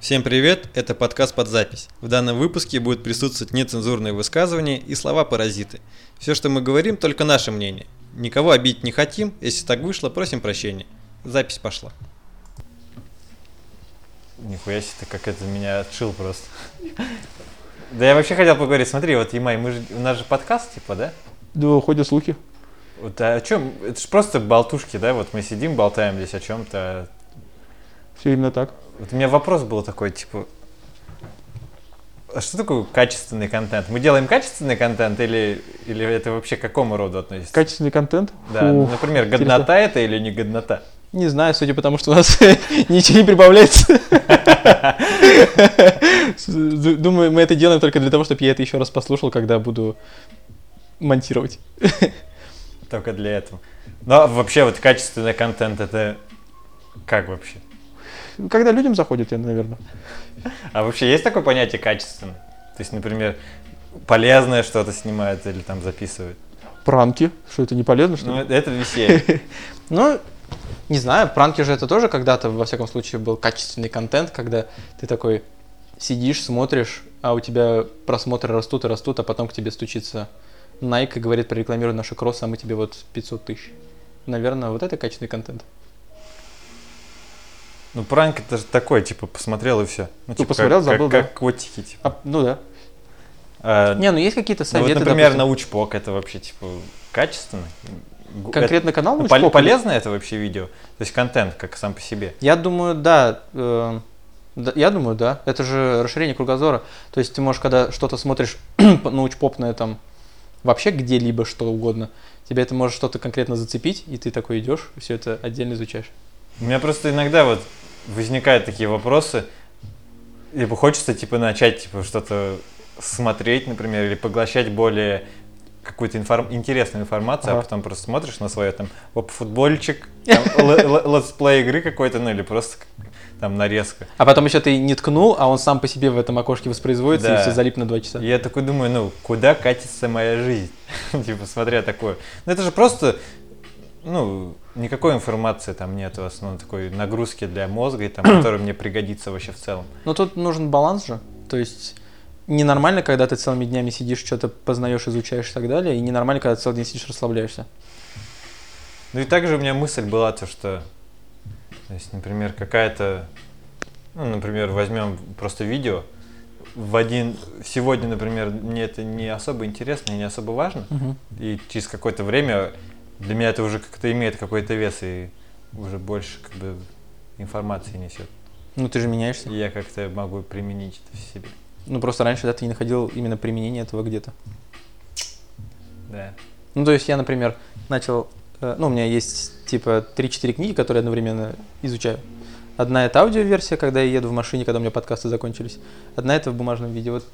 Всем привет, это подкаст под запись. В данном выпуске будут присутствовать нецензурные высказывания и слова-паразиты. Все, что мы говорим, только наше мнение. Никого обидеть не хотим, если так вышло, просим прощения. Запись пошла. Нихуя себе, ты как это меня отшил просто. Да я вообще хотел поговорить, смотри, вот, Ямай, мы же, у нас же подкаст, типа, да? Да, ходят слухи. Вот а о чем? Это же просто болтушки, да? Вот мы сидим, болтаем здесь о чем-то. Все именно так. Вот у меня вопрос был такой, типа, а что такое качественный контент? Мы делаем качественный контент или, или это вообще к какому роду относится? Качественный контент? Да, Фу, например, годнота интересно. это или не годнота? Не знаю, судя по тому, что у нас ничего не прибавляется. Думаю, мы это делаем только для того, чтобы я это еще раз послушал, когда буду монтировать. Только для этого. А вообще вот качественный контент это как вообще? Когда людям заходит, я, наверное. А вообще есть такое понятие качественный? То есть, например, полезное что-то снимает или там записывает? Пранки, что это не полезно, что Ну, это веселье. Ну, не знаю, пранки же это тоже когда-то, во всяком случае, был качественный контент, когда ты такой сидишь, смотришь, а у тебя просмотры растут и растут, а потом к тебе стучится Nike и говорит, прорекламируй наши кроссы, а мы тебе вот 500 тысяч. Наверное, вот это качественный контент. Ну, пранк это же такой, типа, посмотрел и все. Ну, типа, посмотрел, как, забыл, как, да. как котики, типа. А, ну да. А, Не, ну есть какие-то ну, советы, вот, например, допустим. научпок это вообще, типа, качественно? Конкретно канал это- ну, Научпок или- полезно это вообще видео? То есть контент, как сам по себе? Я думаю, да, э, да, Я думаю, да. Это же расширение кругозора. То есть ты можешь, когда что-то смотришь научпопное там, вообще где-либо, что угодно, тебе это может что-то конкретно зацепить, и ты такой идешь, все это отдельно изучаешь. У меня просто иногда вот возникают такие вопросы, либо хочется, типа, начать, типа, что-то смотреть, например, или поглощать более какую-то информ- интересную информацию, а Ага. потом просто смотришь на свое там оп, футбольчик, там, л- л- летсплей игры какой-то, ну или просто там нарезка. А потом еще ты не ткнул, а он сам по себе в этом окошке воспроизводится, Да. и все залип на два часа. Я такой думаю, ну, куда катится моя жизнь? типа, смотря такое. Ну, это же просто, ну, никакой информации там нет, в основном такой нагрузки для мозга, и там, которая мне пригодится вообще в целом. Но тут нужен баланс же. То есть ненормально, когда ты целыми днями сидишь, что-то познаешь, изучаешь и так далее, и ненормально, когда ты целый день сидишь, расслабляешься. Ну и также у меня мысль была то, что, то есть, например, какая-то, ну, например, возьмем просто видео, в один, сегодня, например, мне это не особо интересно и не особо важно, и через какое-то время для меня это уже как-то имеет какой-то вес и уже больше как бы информации несет. Ну ты же меняешься. И я как-то могу применить это в себе. Ну просто раньше да, ты не находил именно применение этого где-то. Да. Ну, то есть я, например, начал... э, Ну, у меня есть, типа, 3-4 книги, которые одновременно изучаю. Одна это аудиоверсия, когда я еду в машине, когда у меня подкасты закончились. Одна это в бумажном виде. Вот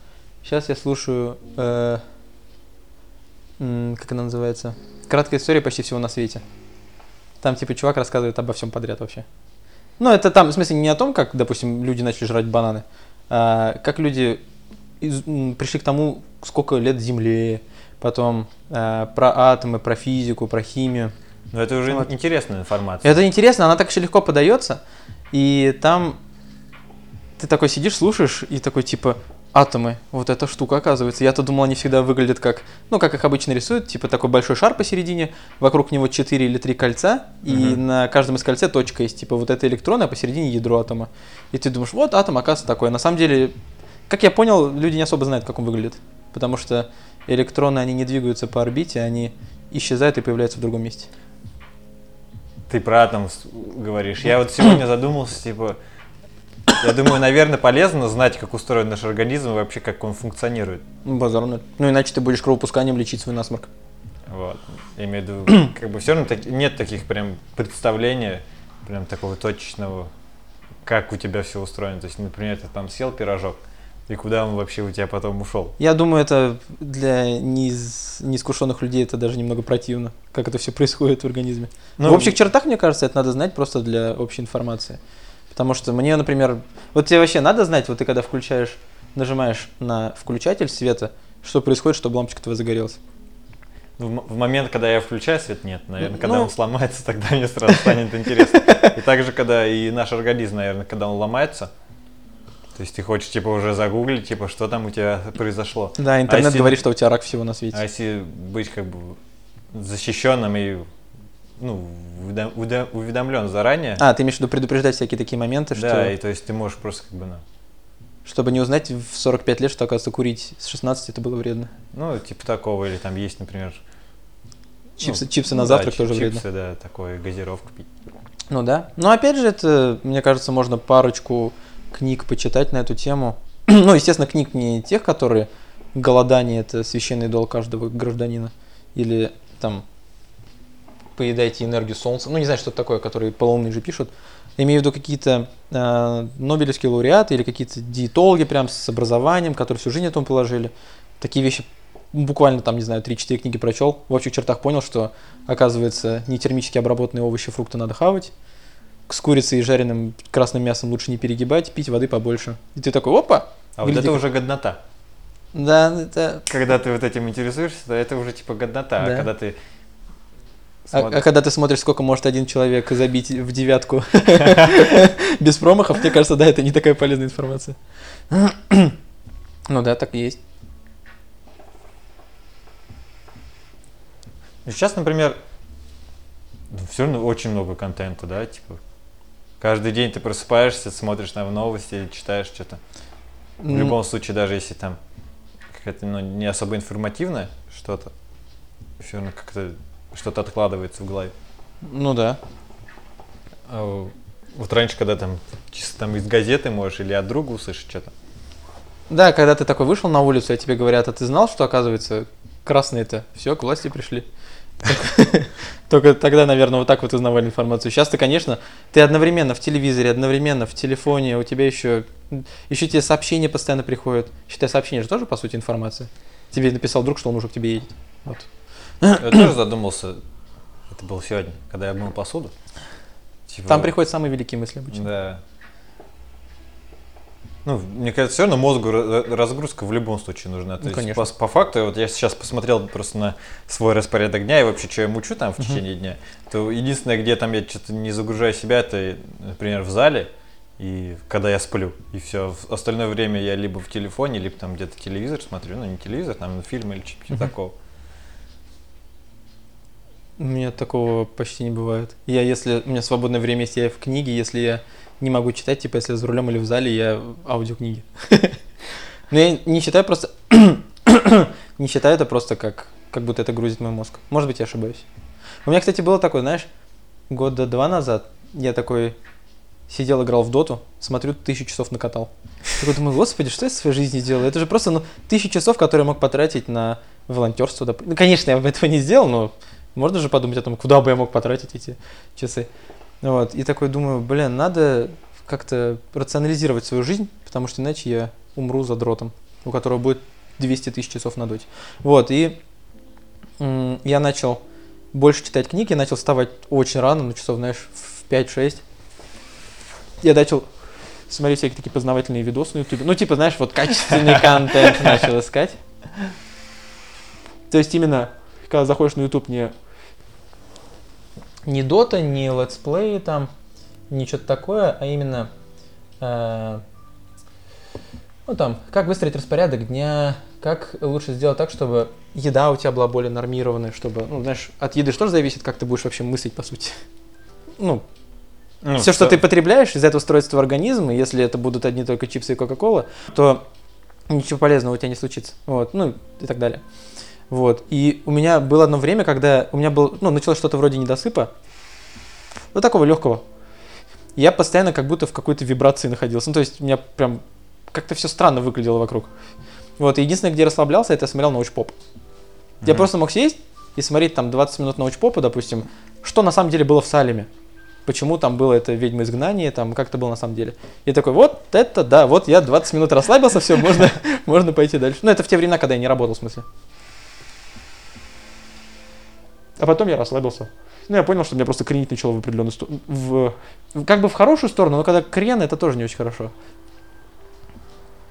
сейчас я слушаю... э, как она называется? Краткая история почти всего на свете. Там, типа, чувак рассказывает обо всем подряд вообще. Ну, это там, в смысле, не о том, как, допустим, люди начали жрать бананы, а как люди из- пришли к тому, сколько лет Земле, потом э, про атомы, про физику, про химию. Но это уже Вот. интересная информация. Это интересно, она так еще легко подается, и там ты такой сидишь, слушаешь, и такой типа атомы, вот эта штука оказывается. Я-то думал, они всегда выглядят как, ну, как их обычно рисуют, типа такой большой шар посередине, вокруг него 4 или 3 кольца, и Мгм. на каждом из кольца точка есть, типа вот это электроны, а посередине ядро атома. И ты думаешь, вот атом, оказывается, такой. На самом деле, как я понял, люди не особо знают, как он выглядит, потому что электроны, они не двигаются по орбите, они исчезают и появляются в другом месте. Ты про атом говоришь. Я вот сегодня задумался, типа, я думаю, наверное, полезно знать, как устроен наш организм и вообще, как он функционирует. Базар ноль. Ну, иначе ты будешь кровопусканием лечить свой насморк. Вот. Я имею в виду, как бы все равно так- нет таких прям представления, прям такого точечного, как у тебя все устроено. То есть, например, ты там съел пирожок, и куда он вообще у тебя потом ушел. Я думаю, это для неиз- неискушенных людей это даже немного противно, как это все происходит в организме. Ну, в общих чертах, мне кажется, это надо знать просто для общей информации. Потому что мне, например, вот тебе вообще надо знать, вот ты когда включаешь, нажимаешь на включатель света, что происходит, чтобы лампочка твоя загорелась. В, момент, когда я включаю свет, нет. Наверное, Ну, когда ну. он сломается, тогда мне сразу станет интересно. И также, когда и наш организм, наверное, когда он ломается, То есть ты хочешь, типа, уже загуглить, типа, что там у тебя произошло. Да, интернет если- говорит, что у тебя рак всего на свете. А если быть, как бы, защищенным и, ну, уведомлен заранее, А, ты имеешь в виду предупреждать всякие такие моменты, что... да, и то есть ты можешь просто, как бы, ну, Чтобы не узнать в 45 лет, что, оказывается, курить с 16 это было вредно. ну, типа такого, или там есть, например... Чипсы, ну, чипсы ну на да, завтрак чип- тоже вредно. чипсы, да, такое, газировку пить. Ну да. Но опять же, это, мне кажется, можно парочку книг почитать на эту тему. ну, естественно, книг не тех, которые голодание это священный долг каждого гражданина. Или там поедайте энергию солнца. Ну, не знаю, что это такое, которые полоумные же пишут. Имею в виду какие-то э, нобелевские лауреаты или какие-то диетологи прям с образованием, которые всю жизнь этому положили. Такие вещи буквально там, не знаю, 3-4 книги прочел, в общих чертах понял, что, оказывается, не термически обработанные овощи, фрукты надо хавать, с курицей и жареным красным мясом лучше не перегибать, пить воды побольше. И ты такой, опа! А вот Гляди, это как- уже годнота. Да, это... Когда ты вот этим интересуешься, то это уже типа годнота. Да. А когда ты А, а когда ты смотришь, сколько может один человек забить в девятку без промахов, мне кажется, да, это не такая полезная информация. Ну да, так и есть. Ну, Сейчас, например, все равно очень много контента, да, типа. Каждый день ты просыпаешься, смотришь на новости или читаешь что-то. В любом случае, даже если там какая-то ну, не особо информативное что-то, все равно как-то что-то откладывается в голове. Ну да. А вот раньше, когда там чисто там из газеты можешь или от друга услышать что-то. Да, когда ты такой вышел на улицу, а тебе говорят, а ты знал, что, оказывается, красные-то все, к власти пришли. Только тогда, наверное, вот так вот узнавали информацию. Сейчас-то, конечно, ты одновременно в телевизоре, одновременно в телефоне, у тебя еще, еще тебе сообщения постоянно приходят. Считай, сообщение же тоже, по сути, информация. Тебе написал друг, что он уже к тебе едет. Вот. Я тоже задумался, это было сегодня, когда я мыл посуду. Типа, Там приходят самые великие мысли обычно. Да. Ну, мне кажется, все равно мозгу ра- разгрузка в любом случае нужна. То Ну, есть, конечно. по, по факту, вот я сейчас посмотрел просто на свой распорядок дня и вообще, что я мучу там в течение дня, то единственное, где там я что-то не загружаю себя, это, например, в зале и когда я сплю. И все. В остальное время я либо в телефоне, либо там где-то телевизор смотрю. Ну, не телевизор, там фильм или что-то Мгм. такого. У меня такого почти не бывает. Я, если у меня свободное время есть, я в книге, если я не могу читать, типа, если за рулем или в зале, я аудиокниги. Но я не считаю просто... Не считаю это просто как, как будто это грузит мой мозг. Может быть, я ошибаюсь. У меня, кстати, было такое, знаешь, года два назад я такой сидел, играл в доту, смотрю, тысячу часов накатал. Такой думаю, господи, что я в своей жизни делаю? Это же просто ну, тысячу часов, которые я мог потратить на волонтерство. Ну, конечно, я этого не сделал, но можно же подумать о том, куда бы я мог потратить эти часы. Вот. И такой думаю, блин, надо как-то рационализировать свою жизнь, потому что иначе я умру за дротом, у которого будет 200 тысяч часов на доте. Вот, и я начал больше читать книги, я начал вставать очень рано, ну, часов, знаешь, в 5-6. Я начал смотреть всякие такие познавательные видосы на ютубе. Ну, типа, знаешь, вот качественный контент начал искать. То есть именно, когда заходишь на YouTube, не не дота, не летсплеи там, не что-то такое, а именно э, ну там, как выстроить распорядок дня, как лучше сделать так, чтобы еда у тебя была более нормированная, чтобы, ну, знаешь, от еды что же зависит, как ты будешь вообще мыслить, по сути. Ну, Ну, все, что в ты потребляешь, из этого строится и если это будут одни только чипсы и кока-кола, то ничего полезного у тебя не случится. Вот, ну и так далее. Вот. И у меня было одно время, когда у меня был, ну, началось что-то вроде недосыпа, ну, такого легкого. Я постоянно как будто в какой-то вибрации находился. Ну, то есть у меня прям как-то все странно выглядело вокруг. Вот, и единственное, где я расслаблялся, это я смотрел научпоп. Я Мгм. просто мог сесть и смотреть там 20 минут научпопа, допустим, что на самом деле было в Салеме. Почему там было это ведьма изгнание, там как это было на самом деле. И такой, вот это да, вот я 20 минут расслабился, все, можно, можно пойти дальше. Ну, это в те времена, когда я не работал, в смысле. А потом я расслабился. Ну, я понял, что меня просто кренить начало в определенную сторону. В, как бы в хорошую сторону, но когда крен, это тоже не очень хорошо.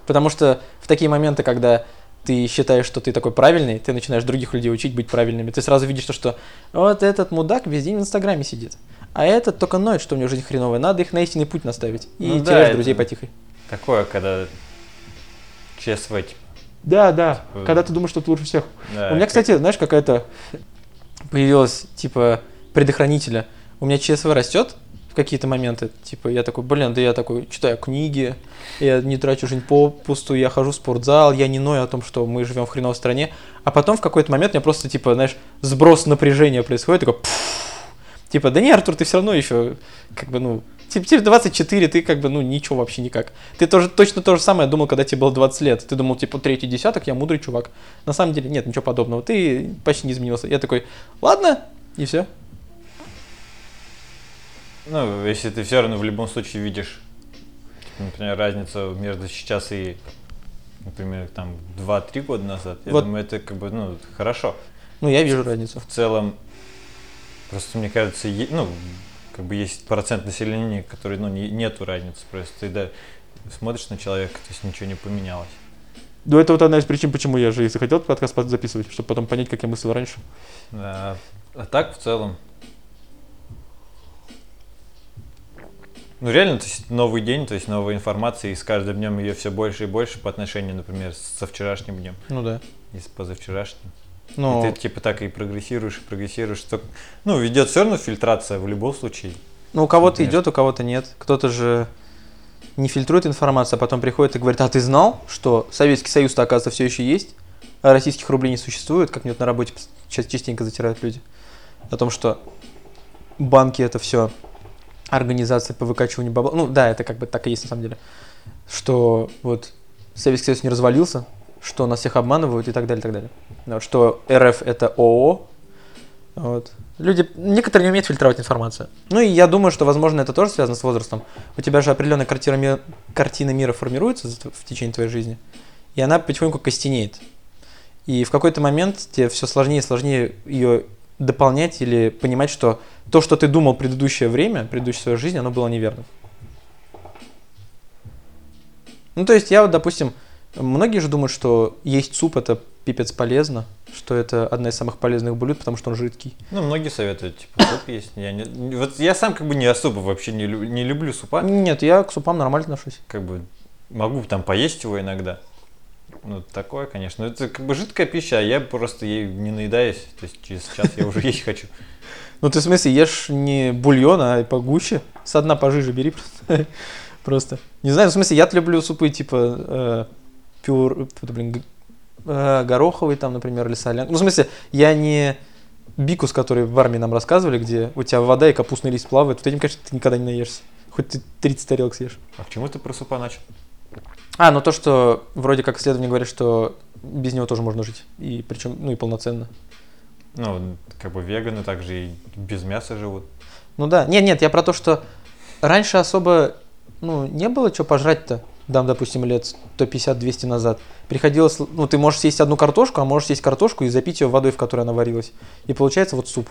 Потому что в такие моменты, когда ты считаешь, что ты такой правильный, ты начинаешь других людей учить быть правильными. Ты сразу видишь то, что вот этот мудак весь день в Инстаграме сидит. А этот только ноет, что у него жизнь хреновая. Надо их на истинный путь наставить. И Ну да, теряешь это- друзей потихой. Такое, когда типа. Да, да. Типа- Когда ты думаешь, что ты лучше всех. Да, У меня, кстати, знаешь, какая-то появилась, типа, предохранителя. У меня ЧСВ растет в какие-то моменты. Типа, я такой, блин, да я такой читаю книги, я не трачу жизнь попусту, я хожу в спортзал, я не ною о том, что мы живем в хреновой стране. А потом в какой-то момент у меня просто, типа, знаешь, сброс напряжения происходит, такой, типа, да не, Артур, ты все равно еще, как бы, ну, тебе 24, ты как бы, ну, ничего вообще никак. Ты тоже точно то же самое думал, когда тебе было 20 лет. Ты думал, типа, третий десяток, я мудрый чувак. На самом деле, нет, ничего подобного. Ты почти не изменился. Я такой, ладно, и все. Ну, если ты все равно в любом случае видишь, например, разницу между сейчас и, например, там 2-3 года назад, я Вот. думаю, это как бы, ну, хорошо. Ну, я вижу разницу. В целом, просто мне кажется, ну, как бы есть процент населения, который, ну, не, нету разницы, просто ты да, смотришь на человека, то есть ничего не поменялось. Ну, это вот одна из причин, почему я же и захотел подкаст под- записывать, чтобы потом понять, как я мыслил раньше. Да. А так, в целом, ну, реально, то есть новый день, то есть новая информация, и с каждым днем ее все больше и больше по отношению, например, со вчерашним днем Ну да. и с позавчерашним. Ну, И ты типа так и прогрессируешь, и прогрессируешь. что- Ну, идет все равно фильтрация в любом случае. ну, у кого-то конечно. идет, у кого-то нет. Кто-то же не фильтрует информацию, а потом приходит и говорит, а ты знал, что Советский Союз-то, оказывается, все еще есть, а российских рублей не существует, как мне вот на работе частенько затирают люди. О том, что банки это все организация по выкачиванию бабла. Ну да, это как бы так и есть на самом деле. Что вот Советский Союз не развалился, что нас всех обманывают и так далее, и так далее. Да, Что РФ это ООО. Вот. Люди, некоторые не умеют фильтровать информацию. Ну и я думаю, что, возможно, это тоже связано с возрастом. У тебя же определенная картина, ми- картина мира формируется в течение твоей жизни, и она потихоньку костенеет. И в какой-то момент тебе все сложнее и сложнее ее дополнять или понимать, что то, что ты думал предыдущее время, предыдущую свою жизнь, оно было неверным. Ну, то есть я вот, допустим, многие же думают, что есть суп это пипец полезно, что это одна из самых полезных блюд, потому что он жидкий. Ну, многие советуют, типа, суп есть. Я не- вот я сам как бы не особо вообще не, лю- не люблю супа. Нет, я к супам нормально отношусь. Как бы могу там поесть его иногда. Ну, такое, конечно. Это как бы жидкая пища, а я просто ей не наедаюсь. То есть через час я уже есть хочу. Ну ты в смысле ешь не бульон, а погуще? Со дна пожиже бери просто. Просто. Не знаю, в смысле, я люблю супы типа э, пюр, блин, э, гороховый там, например, или солян. Ну, в смысле, я не бикус, который в армии нам рассказывали, где у тебя вода и капустный лист плавает. Вот этим, конечно, ты никогда не наешься. Хоть ты 30 тарелок съешь. А к чему ты про супа начал? А, ну то, что вроде как исследование говорит, что без него тоже можно жить. И причем, ну и полноценно. Ну, как бы веганы также и без мяса живут. Ну да. Нет, нет, я про то, что раньше особо, ну, не было что пожрать-то. Дам, допустим, лет 150-200 назад. Приходилось, ну, ты можешь съесть одну картошку, а можешь съесть картошку и запить ее водой, в которой она варилась. И получается вот суп.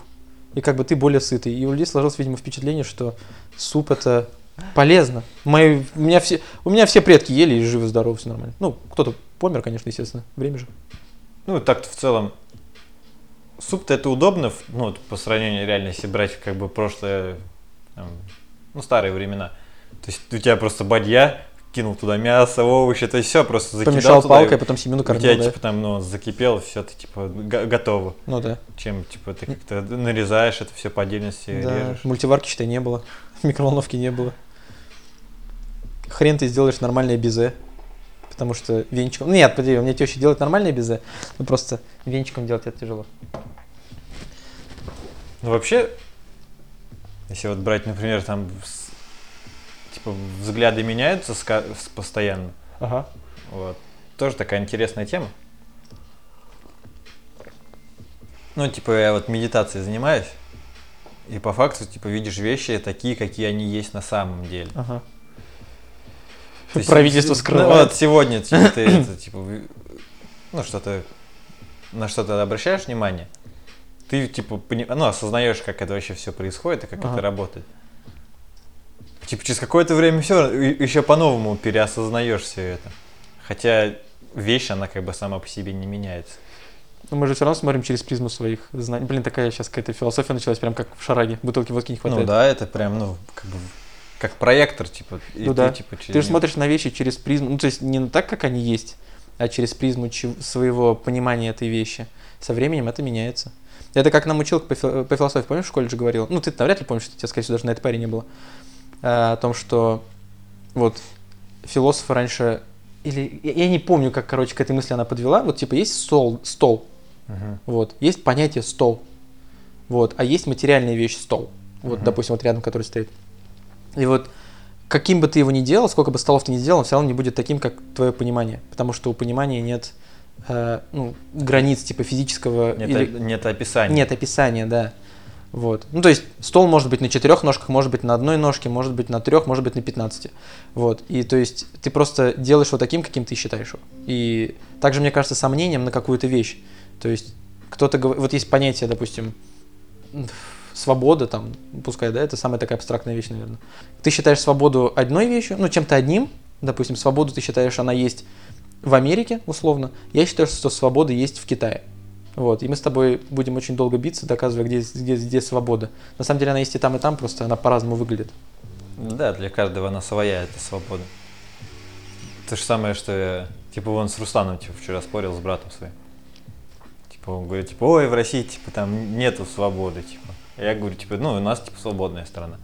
И как бы ты более сытый. И у людей сложилось, видимо, впечатление, что суп это полезно. Мои, у, меня все, у меня все предки ели и живы-здоровы, все нормально. Ну, кто-то помер, конечно, естественно. Время же. Ну, так-то в целом суп-то это удобно, ну, вот по сравнению реально, если брать как бы прошлое, там, ну, старые времена. То есть у тебя просто бадья, кинул туда мясо, овощи, то есть все, просто закидал Помешал туда, палкой, и потом семену у кормил, тебя, да? типа, там, ну, закипело, все, ты, типа, го- готово. Ну да. Чем, типа, ты как-то нарезаешь это все по отдельности, Да, режешь. мультиварки, считай, не было. Микроволновки не было. Хрен ты сделаешь нормальное безе. Потому что венчиком... Ну, нет, подожди, у меня теща делает нормальное безе, но просто венчиком делать это тяжело. Ну, вообще, если вот брать, например, там, с- типа, взгляды меняются постоянно, Ага. Вот. Тоже такая интересная тема. Ну, типа, я вот медитацией занимаюсь, и по факту, типа, видишь вещи такие, какие они есть на самом деле. Ага. То есть, Правительство ну, скрывает. вот сегодня, типа, ты это, типа, ну, что-то, на что-то обращаешь внимание, ты, типа, пони- ну, осознаешь, как это вообще все происходит и как Ага. это работает. Типа, через какое-то время все, еще по-новому переосознаешь все это. Хотя вещь, она как бы сама по себе не меняется. Но мы же все равно смотрим через призму своих знаний. Блин, такая сейчас какая-то философия началась, прям как в шараге. Бутылки водки не хватает. Ну да, это прям, ну, как бы как проектор, типа, и Ну ты, да. типа, через Ты же смотришь на вещи через призму, ну то есть не так, как они есть, а через призму своего понимания этой вещи. Со временем это меняется. Это как нам училка по, фил- по философии, помнишь, в колледже говорил? Ну, ты навряд ли помнишь, что тебя, скорее всего, даже на этой паре не было. А, о том, что вот философы раньше... Или я, не помню, как, короче, к этой мысли она подвела. Вот, типа, есть стол, стол, Мгм. вот, есть понятие стол, вот, а есть материальная вещь стол, вот, Мгм. допустим, вот рядом, который стоит. И вот каким бы ты его ни делал, сколько бы столов ты ни сделал, он все равно не будет таким, как твое понимание, потому что у понимания нет э, ну, границ типа физического Нет, или нет описания. нет описания, да. Вот. Ну, то есть стол может быть на четырех ножках, может быть на одной ножке, может быть на трех, может быть на 15. Вот. И то есть ты просто делаешь его таким, каким ты считаешь его. И также, мне кажется, сомнением на какую-то вещь. То есть кто-то говорит, вот есть понятие, допустим, свобода, там, пускай, да, это самая такая абстрактная вещь, наверное. Ты считаешь свободу одной вещью, ну, чем-то одним, допустим, свободу ты считаешь, она есть в Америке, условно. Я считаю, что свобода есть в Китае. Вот, и мы с тобой будем очень долго биться, доказывая, где, где, где свобода. На самом деле она есть и там, и там, просто она по-разному выглядит. Да, для каждого она своя, это свобода. То же самое, что я, типа, вон с Русланом, типа, вчера спорил с братом своим. Типа, он говорит, типа, ой, в России, типа, там нету свободы, типа. А Я говорю, типа, ну, у нас, типа, свободная страна.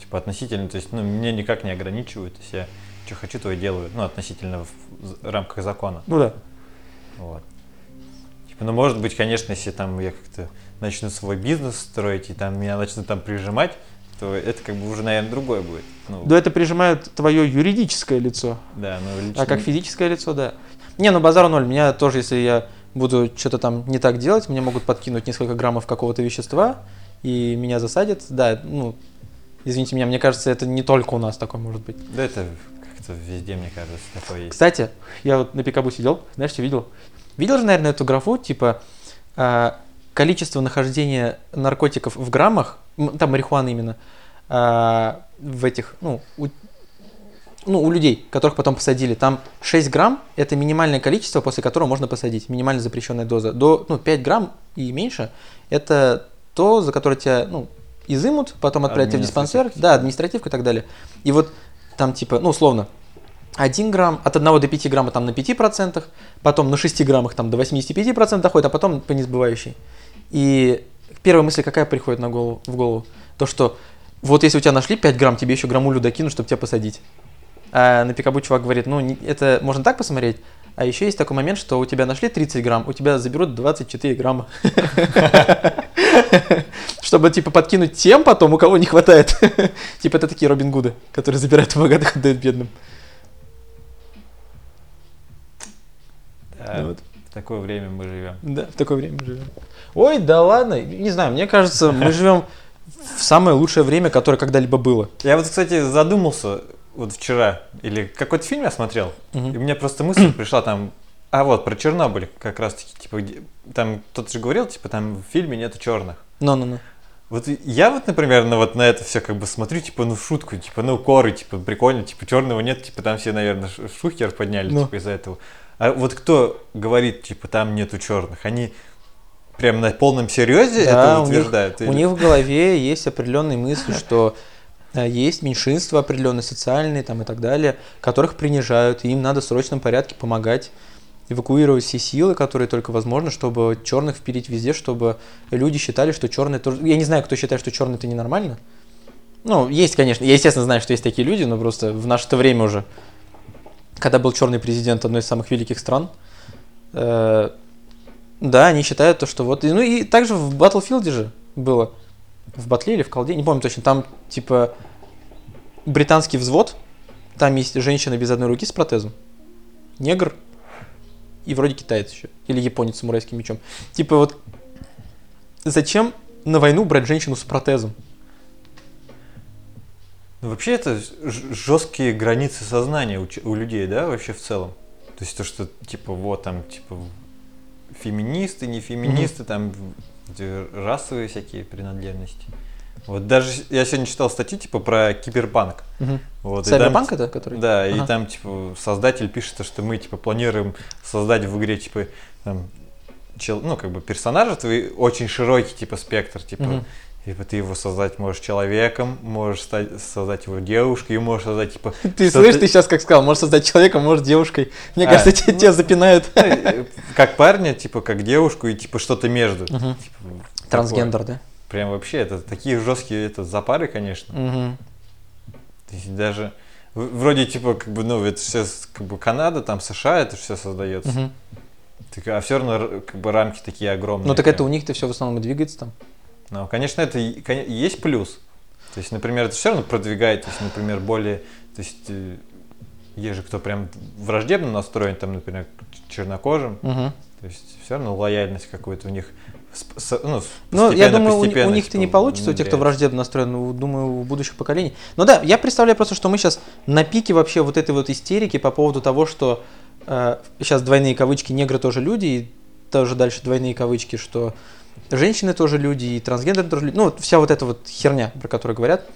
Типа, относительно, то есть, ну, меня никак не ограничивают, то есть я что хочу, то и делаю, ну, относительно в, в рамках закона. Ну да. Вот. Ну, может быть, конечно, если там я как-то начну свой бизнес строить, и там меня начнут там прижимать, то это как бы уже, наверное, другое будет. Ну, Да это прижимает твое юридическое лицо. да, ну, лично... А как физическое лицо, да. Не, ну базар ноль. Меня тоже, если я буду что-то там не так делать, мне могут подкинуть несколько граммов какого-то вещества, и меня засадят. Да, ну, извините меня, мне кажется, это не только у нас такое может быть. Да это как-то везде, мне кажется, такое есть. Кстати, я вот на Пикабу сидел, знаешь, что видел? Видел же, наверное, эту графу, типа, а, количество нахождения наркотиков в граммах, там марихуаны именно, а, в этих, ну, у, ну, у людей, которых потом посадили, там 6 грамм – это минимальное количество, после которого можно посадить, минимально запрещенная доза. До, ну, 5 грамм и меньше – это то, за которое тебя, ну, изымут, потом отправят тебя в диспансер, да, административку и так далее. И вот там, типа, ну, условно, 1 грамм, от 1 до 5 грамма там на 5%, потом на 6 граммах там до 85% доходит, а потом по несбывающей. И первая мысль какая приходит на голову, в голову? То, что вот если у тебя нашли 5 грамм, тебе еще граммулю докинут, чтобы тебя посадить. А на пикабу чувак говорит, ну, это можно так посмотреть, а еще есть такой момент, что у тебя нашли 30 грамм, у тебя заберут 24 грамма. Чтобы, типа, подкинуть тем потом, у кого не хватает. Типа, это такие Робин Гуды, которые забирают богатых, отдают бедным. Да, Ну вот. В такое время мы живем. Да, в такое время живем. Ой, да ладно, не знаю, мне кажется, мы живем в самое лучшее время, которое когда-либо было. Я вот, кстати, задумался вот вчера, или какой-то фильм я смотрел, Мгм. и мне просто мысль пришла там, а вот, про Чернобыль как раз таки, типа, там кто-то же говорил, типа, там в фильме нету черных. Ну-ну-ну. Вот я вот, например, на вот на это все как бы смотрю, типа, ну, в шутку, типа, ну, коры, типа, прикольно, типа, черного нет, типа, там все, наверное, шухер подняли, Ну. типа, из-за этого. А вот кто говорит, типа, там нету черных, они прям на полном серьезе Да, это у них- утверждают? У них в голове есть определенные мысли, что э, есть меньшинства определенные, социальные там и так далее, которых принижают, и им надо в срочном порядке помогать эвакуировать все силы, которые только возможно, чтобы черных впилить везде, чтобы люди считали, что черные тоже... Я не знаю, кто считает, что черный это ненормально. Ну, есть, конечно. Я, естественно, знаю, что есть такие люди, но просто в наше-то время уже, когда был черный президент одной из самых великих стран, э, да, они считают то, что вот... Ну и также в Battlefield же было. В батле или в колде, не помню точно. Там типа британский взвод, там есть женщина без одной руки с протезом, негр и вроде китаец еще. Или японец с самурайским мечом. Типа вот зачем на войну брать женщину с протезом? Ну, вообще это жесткие границы сознания у, у людей, да, вообще в целом. То есть то, что типа вот там типа феминисты, не феминисты, там эти расовые всякие принадлежности. Вот даже я сегодня читал статью типа про киберпанк. Вот, и там, Сайберпанк это, который? Да, и Ага. там типа создатель пишет, то, что мы типа планируем создать в игре типа там чел- ну как бы персонажа твои очень широкий типа спектр типа Мгм. Типа ты его создать можешь человеком, можешь стать, создать его девушкой, и можешь создать типа... Ты слышишь, ты сейчас как сказал, можешь создать человека, может девушкой. Мне А, кажется, тебя, тебя запинают. Ну, э, Как парня, типа как девушку и типа что-то между. Мгм. Типа, Трансгендер, да? такое. Прям вообще, это такие жесткие это запары, конечно. Есть даже вроде типа как бы, ну, это все как бы Канада, там США, это все создается. Мгм. Так, а все равно как бы рамки такие огромные. Ну так это у прям. них-то все в основном и двигается там. Ну, конечно, это есть плюс. То есть, например, это все равно продвигает, то есть, например, более, то есть, э, есть же кто прям враждебно настроен, там, например, чернокожим, Мгм. то есть все равно лояльность какой-то у них, ну, Ну, я думаю, у, у них-то типа, не получится, у тех, кто враждебно настроен, ну, думаю, у будущих поколений. Ну да, я представляю просто, что мы сейчас на пике вообще вот этой вот истерики по поводу того, что сейчас двойные кавычки, негры тоже люди, и тоже дальше двойные кавычки, что женщины тоже люди, и трансгендеры тоже люди. Ну, вот вся вот эта вот херня, про которую говорят.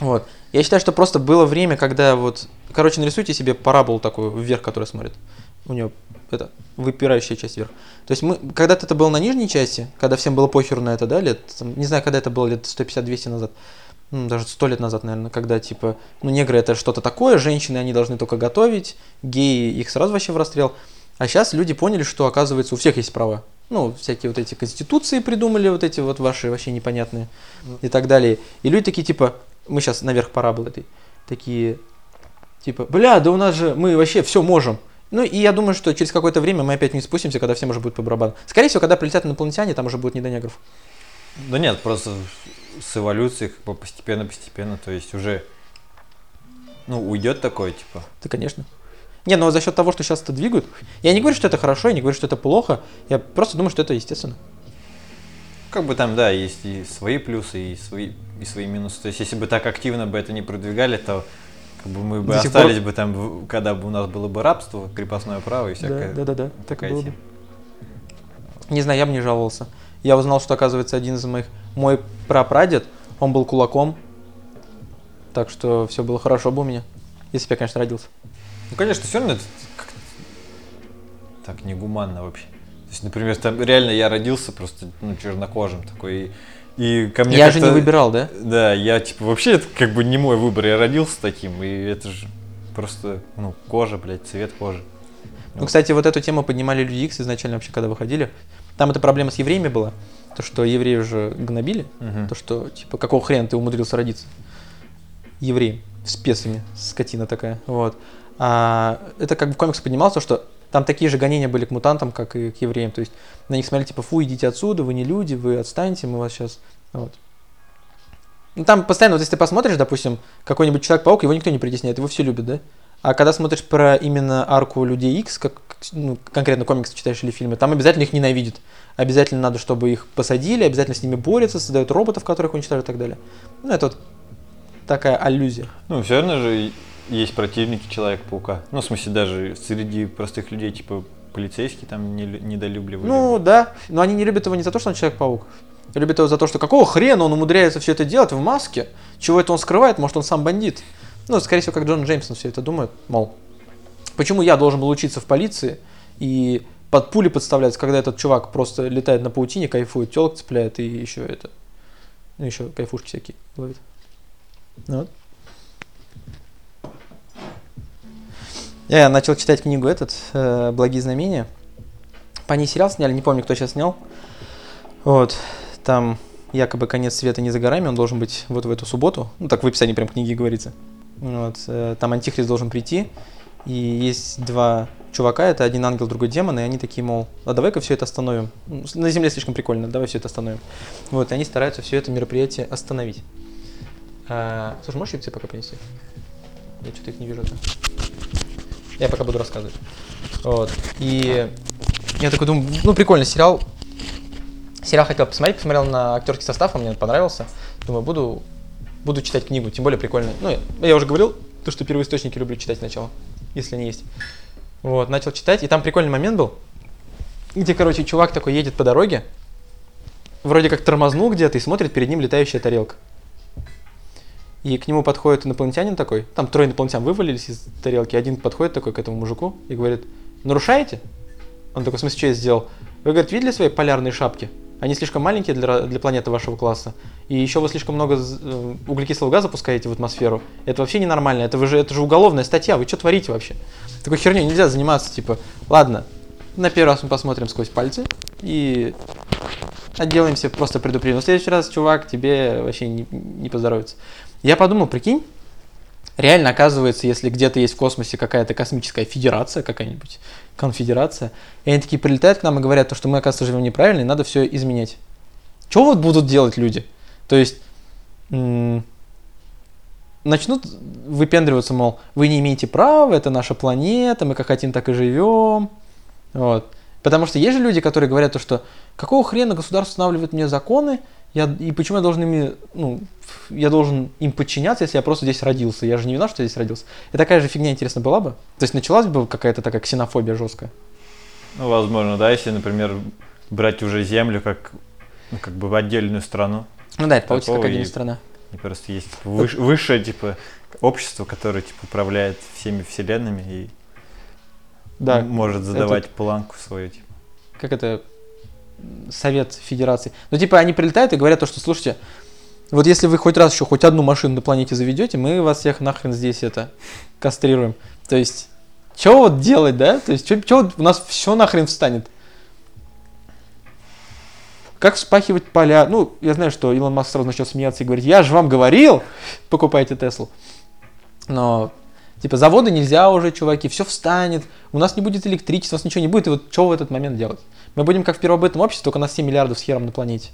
Вот. Я считаю, что просто было время, когда вот... Короче, нарисуйте себе параболу такую вверх, которая смотрит. У нее это выпирающая часть вверх. То есть мы, когда-то это было на нижней части, когда всем было похеру на это, да, лет, там, не знаю, когда это было, лет 150-200 назад, ну, даже 100 лет назад, наверное, когда, типа, ну, негры это что-то такое, женщины, они должны только готовить, геи, их сразу вообще в расстрел. А сейчас люди поняли, что, оказывается, у всех есть права. Ну, всякие вот эти конституции придумали, вот эти вот ваши вообще непонятные и так далее. И люди такие, типа, мы сейчас наверх параболы этой, такие, типа, бля, да у нас же, мы вообще все можем. Ну, и я думаю, что через какое-то время мы опять не спустимся, когда всем уже будет по барабану. Скорее всего, когда прилетят инопланетяне, там уже будет не до негров. Да нет, просто с эволюцией как бы постепенно-постепенно, то есть уже, ну, уйдет такое, типа, Да, конечно. Не, но за счет того, что сейчас это двигают, я не говорю, что это хорошо, я не говорю, что это плохо, я просто думаю, что это естественно. Как бы там, да, есть и свои плюсы, и свои, и свои минусы. То есть, если бы так активно бы это не продвигали, то как бы мы бы До остались бы там, когда бы у нас было бы рабство, крепостное право и всякое. Да, да, да, так такая бы. тема. Не знаю, я бы не жаловался. Я узнал, что, оказывается, один из моих, мой прапрадед, он был кулаком, так что все было хорошо бы у меня, если бы я, конечно, родился. Ну, конечно, все равно это так негуманно вообще. То есть, например, там реально я родился просто ну, чернокожим такой, и, и ко мне я же не выбирал, да? Да, я типа вообще это как бы не мой выбор, я родился таким, и это же просто, ну, кожа, блядь, цвет кожи. Ну, кстати, вот эту тему поднимали люди X изначально вообще, когда выходили. Там эта проблема с евреями была, то, что евреи уже гнобили, Мгм. то, что, типа, какого хрена ты умудрился родиться? Евреем, с песами, скотина такая, вот. А это как бы в комиксах поднималось, то, что там такие же гонения были к мутантам, как и к евреям, то есть на них смотрели, типа, фу, идите отсюда, вы не люди, вы отстаньте, мы вас сейчас, вот. Ну, там постоянно, вот если ты посмотришь, допустим, какой-нибудь Человек-паук, его никто не притесняет, его все любят, да? А когда смотришь про именно арку Людей X, как ну, конкретно комиксы читаешь или фильмы, там обязательно их ненавидят. Обязательно надо, чтобы их посадили, обязательно с ними борются, создают роботов, которых уничтожают и так далее. Ну, это вот такая аллюзия. Ну, все равно же есть противники Человека-паука. Ну, в смысле, даже среди простых людей, типа полицейские там не, лю- недолюбливали. Ну, да, но они не любят его не за то, что он Человек-паук. Любят его за то, что какого хрена он умудряется все это делать в маске? Чего это он скрывает? Может, он сам бандит? Ну, скорее всего, как Джон Джеймсон все это думает. Мол, почему я должен был учиться в полиции и под пули подставляться, когда этот чувак просто летает на паутине, кайфует, телок цепляет и еще это... Ну, еще кайфушки всякие ловит. Ну вот. Я начал читать книгу этот, э, «Благие знамения». По ней сериал сняли, не помню, кто сейчас снял. Вот, там якобы конец света не за горами, он должен быть вот в эту субботу. Ну, так в описании прям книги говорится. Вот, э, там антихрист должен прийти, и есть два чувака, это один ангел, другой демон, и они такие, мол, а давай-ка все это остановим. Ну, На земле слишком прикольно, давай все это остановим. Вот, и они стараются все это мероприятие остановить. А, слушай, можешь чипсы пока принести? Я что-то их не вижу. Я пока буду рассказывать. Вот. И я такой думаю, ну прикольный сериал. Сериал хотел посмотреть, посмотрел на актерский состав, он мне понравился. Думаю, буду, буду читать книгу, тем более прикольно. Ну, я, уже говорил, то, что первоисточники люблю читать сначала, если они есть. Вот, начал читать, и там прикольный момент был, где, короче, чувак такой едет по дороге, вроде как тормознул где-то и смотрит, перед ним летающая тарелка. И к нему подходит инопланетянин такой, там трое инопланетян вывалились из тарелки, один подходит такой к этому мужику и говорит, нарушаете? Он такой, в смысле, что я сделал? Вы, говорит, видели свои полярные шапки? они слишком маленькие для, для планеты вашего класса, и еще вы слишком много э, углекислого газа пускаете в атмосферу. Это вообще ненормально, это, вы же, это же уголовная статья, вы что творите вообще? Такой херней нельзя заниматься, типа, ладно, на первый раз мы посмотрим сквозь пальцы и отделаемся, просто предупредим. Но в следующий раз, чувак, тебе вообще не, не поздоровится. Я подумал, прикинь, реально оказывается, если где-то есть в космосе какая-то космическая федерация какая-нибудь, конфедерация, и они такие прилетают к нам и говорят, то, что мы, оказывается, живем неправильно, и надо все изменять. Что вот будут делать люди? То есть начнут выпендриваться, мол, вы не имеете права, это наша планета, мы как хотим, так и живем. Вот. Потому что есть же люди, которые говорят то, что какого хрена государство устанавливает мне законы, я, и почему я должен ими, ну, я должен им подчиняться, если я просто здесь родился? Я же не виноват, что я здесь родился. И такая же фигня, интересно, была бы? То есть началась бы какая-то такая ксенофобия жесткая? Ну, возможно, да, если, например, брать уже землю как, ну, как бы в отдельную страну. Ну да, это получится как отдельная страна. И просто есть выш- высшее, типа, общество, которое, типа, управляет всеми вселенными и Да, может задавать планку свою, типа. как это, Совет Федерации. Ну, типа, они прилетают и говорят то, что, слушайте, вот если вы хоть раз еще хоть одну машину на планете заведете, мы вас всех нахрен здесь это кастрируем. То есть, что вот делать, да? То есть, что вот у нас все нахрен встанет? Как вспахивать поля? Ну, я знаю, что Илон Маск сразу начал смеяться и говорить, я же вам говорил, покупайте Теслу. Но, типа, заводы нельзя уже, чуваки, все встанет, у нас не будет электричества, у нас ничего не будет, и вот что в этот момент делать? Мы будем как в первобытном обществе, только нас 7 миллиардов с хером на планете.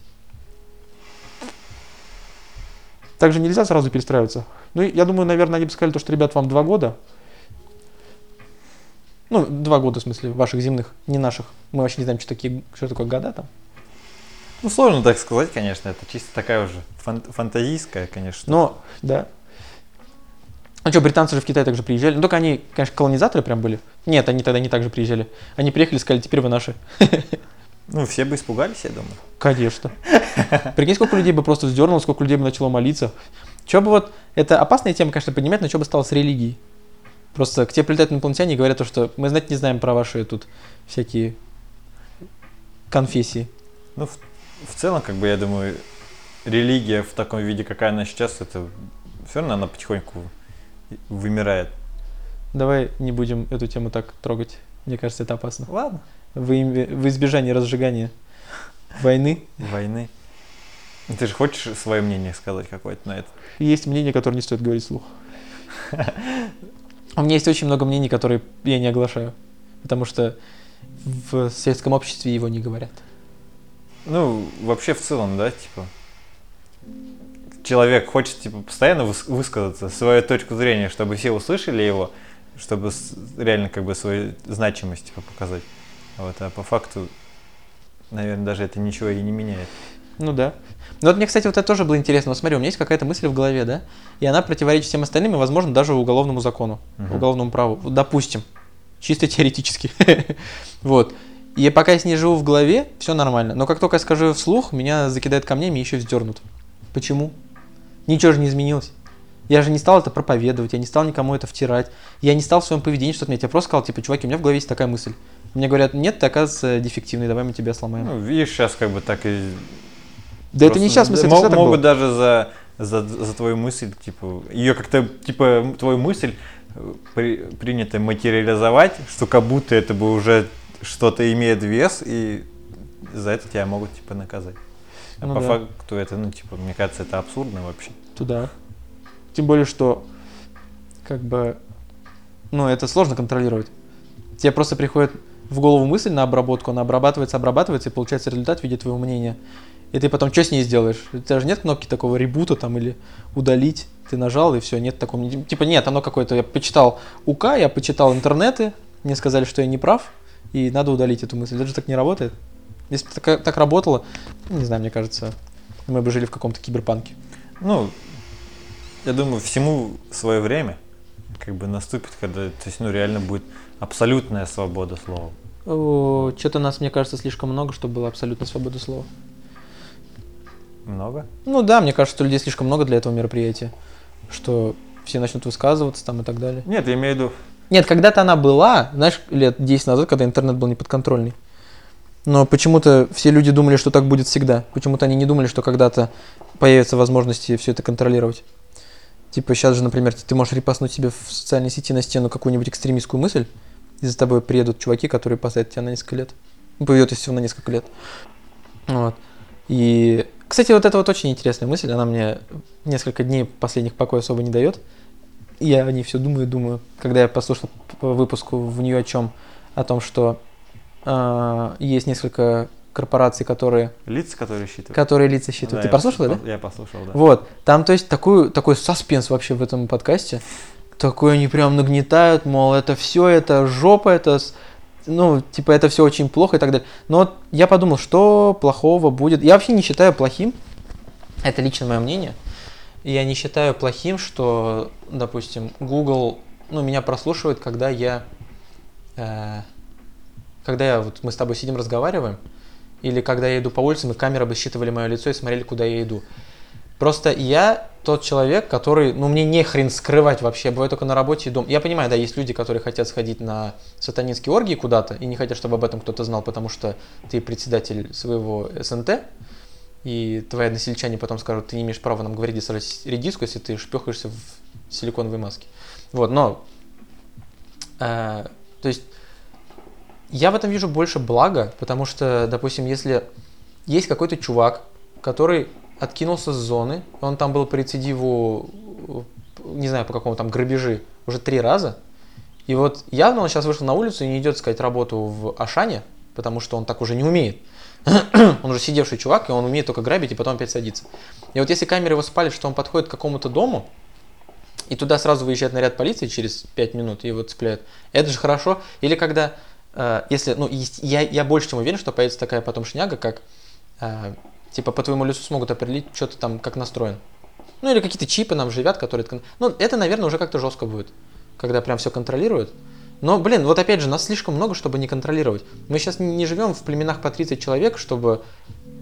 Также нельзя сразу перестраиваться. Ну, я думаю, наверное, они бы сказали, то, что, ребят, вам два года. Ну, два года, в смысле, ваших земных, не наших. Мы вообще не знаем, что, такие, что такое года там. Ну, сложно так сказать, конечно, это чисто такая уже фан- фантазийская, конечно. Но, да. Ну что, британцы же в Китай также приезжали. Ну, только они, конечно, колонизаторы прям были. Нет, они тогда не так же приезжали. Они приехали и сказали, теперь вы наши. Ну, все бы испугались, я думаю. Конечно. Прикинь, сколько людей бы просто вздернуло, сколько людей бы начало молиться. Че бы вот, это опасная тема, конечно, поднимать, но что бы стало с религией? Просто к тебе прилетают инопланетяне и говорят то, что мы знать не знаем про ваши тут всякие конфессии. Ну, в, в целом, как бы, я думаю, религия в таком виде, какая она сейчас, это все равно она потихоньку вымирает. Давай не будем эту тему так трогать. Мне кажется, это опасно. Ладно. В, в избежание разжигания войны Войны. Ты же хочешь свое мнение сказать какое-то на это? есть мнения, которые не стоит говорить вслух. У меня есть очень много мнений, которые я не оглашаю. Потому что в светском обществе его не говорят. Ну, вообще в целом, да, типа, человек хочет, типа, постоянно выс- высказаться, свою точку зрения, чтобы все услышали его, чтобы реально, как бы, свою значимость, типа, показать. Вот, а по факту, наверное, даже это ничего и не меняет. Ну да. Ну вот мне, кстати, вот это тоже было интересно. Вот смотри, у меня есть какая-то мысль в голове, да? И она противоречит всем остальным, и, возможно, даже уголовному закону, Мгм. уголовному праву. Допустим. Чисто теоретически. Вот. И пока я с ней живу в голове, все нормально. Но как только я скажу вслух, меня закидает камнями и еще вздернут. Почему? Ничего же не изменилось. Я же не стал это проповедовать, я не стал никому это втирать. Я не стал в своем поведении что-то менять. Я просто сказал, типа, чуваки, у меня в голове есть такая мысль. Мне говорят, нет, ты оказывается дефективный, давай мы тебя сломаем. Ну, видишь, сейчас как бы так и... да это просто не сейчас, в смысле, это мо- всегда так Могут было. даже за, за, за твою мысль, типа, ее как-то, типа, твою мысль э, при- принято материализовать, что как будто это бы уже что-то имеет вес, и за это тебя могут, типа, наказать. А Ну по да. факту это, ну, типа, мне кажется, это абсурдно вообще. туда. Тем более, что как бы, ну, это сложно контролировать. Тебе просто приходит в голову мысль на обработку, она обрабатывается, обрабатывается, и получается результат в виде твоего мнения. И ты потом что с ней сделаешь? У тебя же нет кнопки такого ребута там или удалить. Ты нажал, и все, нет такого. Типа нет, оно какое-то. Я почитал УК, я почитал интернеты, мне сказали, что я не прав, и надо удалить эту мысль. Это же так не работает. Если бы так, так работало, не знаю, мне кажется, мы бы жили в каком-то киберпанке. Ну, я думаю, всему свое время как бы наступит, когда, то есть, ну, реально будет абсолютная свобода слова. Что-то нас, мне кажется, слишком много, чтобы была абсолютно свобода слова. Много? Ну да, мне кажется, что людей слишком много для этого мероприятия, что все начнут высказываться там и так далее. Нет, я имею в виду, Нет, когда-то она была, знаешь, лет 10 назад, когда интернет был неподконтрольный. Но почему-то все люди думали, что так будет всегда. Почему-то они не думали, что когда-то появятся возможности все это контролировать. Типа сейчас же, например, ты можешь репостнуть себе в социальной сети на стену какую-нибудь экстремистскую мысль, и за тобой приедут чуваки, которые посадят тебя на несколько лет. Ну, поведет всего на несколько лет. Вот. И, кстати, вот это вот очень интересная мысль, она мне несколько дней последних покоя особо не дает. Я о ней все думаю, думаю. Когда я послушал по выпуску в нее о чем, о том, что есть несколько корпораций, которые, Лица, которые считывают. которые лица считывают. Ты я послушал, да? Я послушал, да. Вот, там, то есть, такой, такой саспенс вообще в этом подкасте. Такой они прям нагнетают, мол, это все, это жопа, это, ну, типа, это все очень плохо и так далее. Но я подумал, что плохого будет. Я вообще не считаю плохим, это лично мое мнение, я не считаю плохим, что, допустим, Google, ну, меня прослушивает, когда я, э, когда я, вот мы с тобой сидим, разговариваем, или когда я иду по улицам, и камеры бы считывали мое лицо и смотрели, куда я иду. Просто я тот человек, который, ну, мне не хрен скрывать вообще, я бываю только на работе и дома. Я понимаю, да, есть люди, которые хотят сходить на сатанинские оргии куда-то и не хотят, чтобы об этом кто-то знал, потому что ты председатель своего СНТ, и твои односельчане потом скажут, ты не имеешь права нам говорить редиску, если ты шпехаешься в силиконовой маске. Вот, но, э, то есть, я в этом вижу больше блага, потому что, допустим, если есть какой-то чувак, который откинулся с зоны, он там был по рецидиву, э, не знаю, по какому там грабежи, уже три раза, и вот явно он сейчас вышел на улицу и не идет искать работу в Ашане, потому что он так уже не умеет. он уже сидевший чувак, и он умеет только грабить, и потом опять садиться. И вот если камеры его спалят, что он подходит к какому-то дому, и туда сразу выезжает наряд полиции через 5 минут и его цепляют, это же хорошо. Или когда, если, ну, я, я больше чем уверен, что появится такая потом шняга, как, э, типа, по твоему лицу смогут определить, что ты там, как настроен. Ну, или какие-то чипы нам живят, которые... Ну, это, наверное, уже как-то жестко будет, когда прям все контролируют. Но, блин, вот опять же, нас слишком много, чтобы не контролировать. Мы сейчас не живем в племенах по 30 человек, чтобы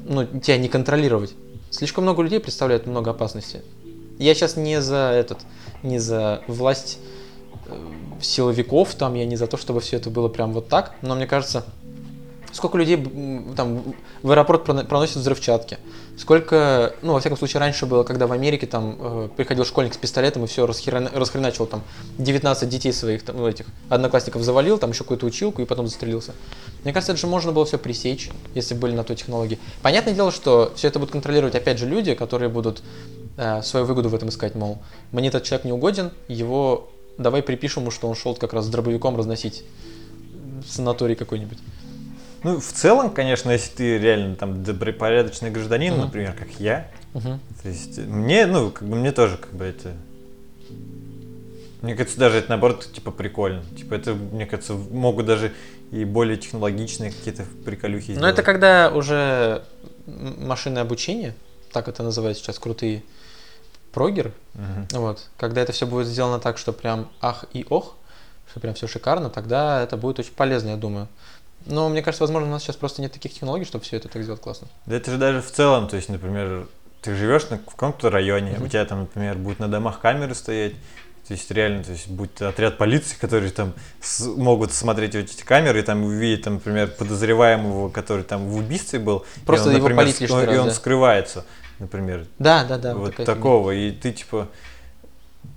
ну, тебя не контролировать. Слишком много людей представляет много опасности. Я сейчас не за этот, не за власть э, силовиков, там, я не за то, чтобы все это было прям вот так, но мне кажется, сколько людей там в аэропорт проно- проносят взрывчатки, сколько, ну, во всяком случае, раньше было, когда в Америке там э, приходил школьник с пистолетом и все расхреначил там 19 детей своих, там, ну, этих одноклассников завалил, там еще какую-то училку и потом застрелился. Мне кажется, это же можно было все пресечь, если бы были на то технологии. Понятное дело, что все это будут контролировать, опять же, люди, которые будут э, свою выгоду в этом искать, мол, мне этот человек не угоден, его давай припишем ему, что он шел как раз с дробовиком разносить санаторий какой-нибудь. Ну, в целом, конечно, если ты реально там добропорядочный гражданин, Мгм. например, как я, Мгм. то есть мне, ну, как бы мне тоже как бы это... Мне кажется, даже это наоборот, типа, прикольно. Типа, это, мне кажется, могут даже и более технологичные какие-то приколюхи Но сделать. это когда уже м- машинное обучение, так это называют сейчас крутые прогеры, Мгм. вот, когда это все будет сделано так, что прям ах и ох, что прям все шикарно, тогда это будет очень полезно, я думаю. Но мне кажется, возможно, у нас сейчас просто нет таких технологий, чтобы все это так сделать классно. Да это же даже в целом, то есть, например, ты живешь в каком-то районе, Мгм. у тебя там, например, будут на домах камеры стоять, то есть реально, то есть будет отряд полиции, которые там с- могут смотреть вот эти камеры и там увидеть, там, например, подозреваемого, который там в убийстве был, и Просто он, его например, ск- раз, и он да. скрывается, например, Да, да, да. вот фигня. такого, и ты типа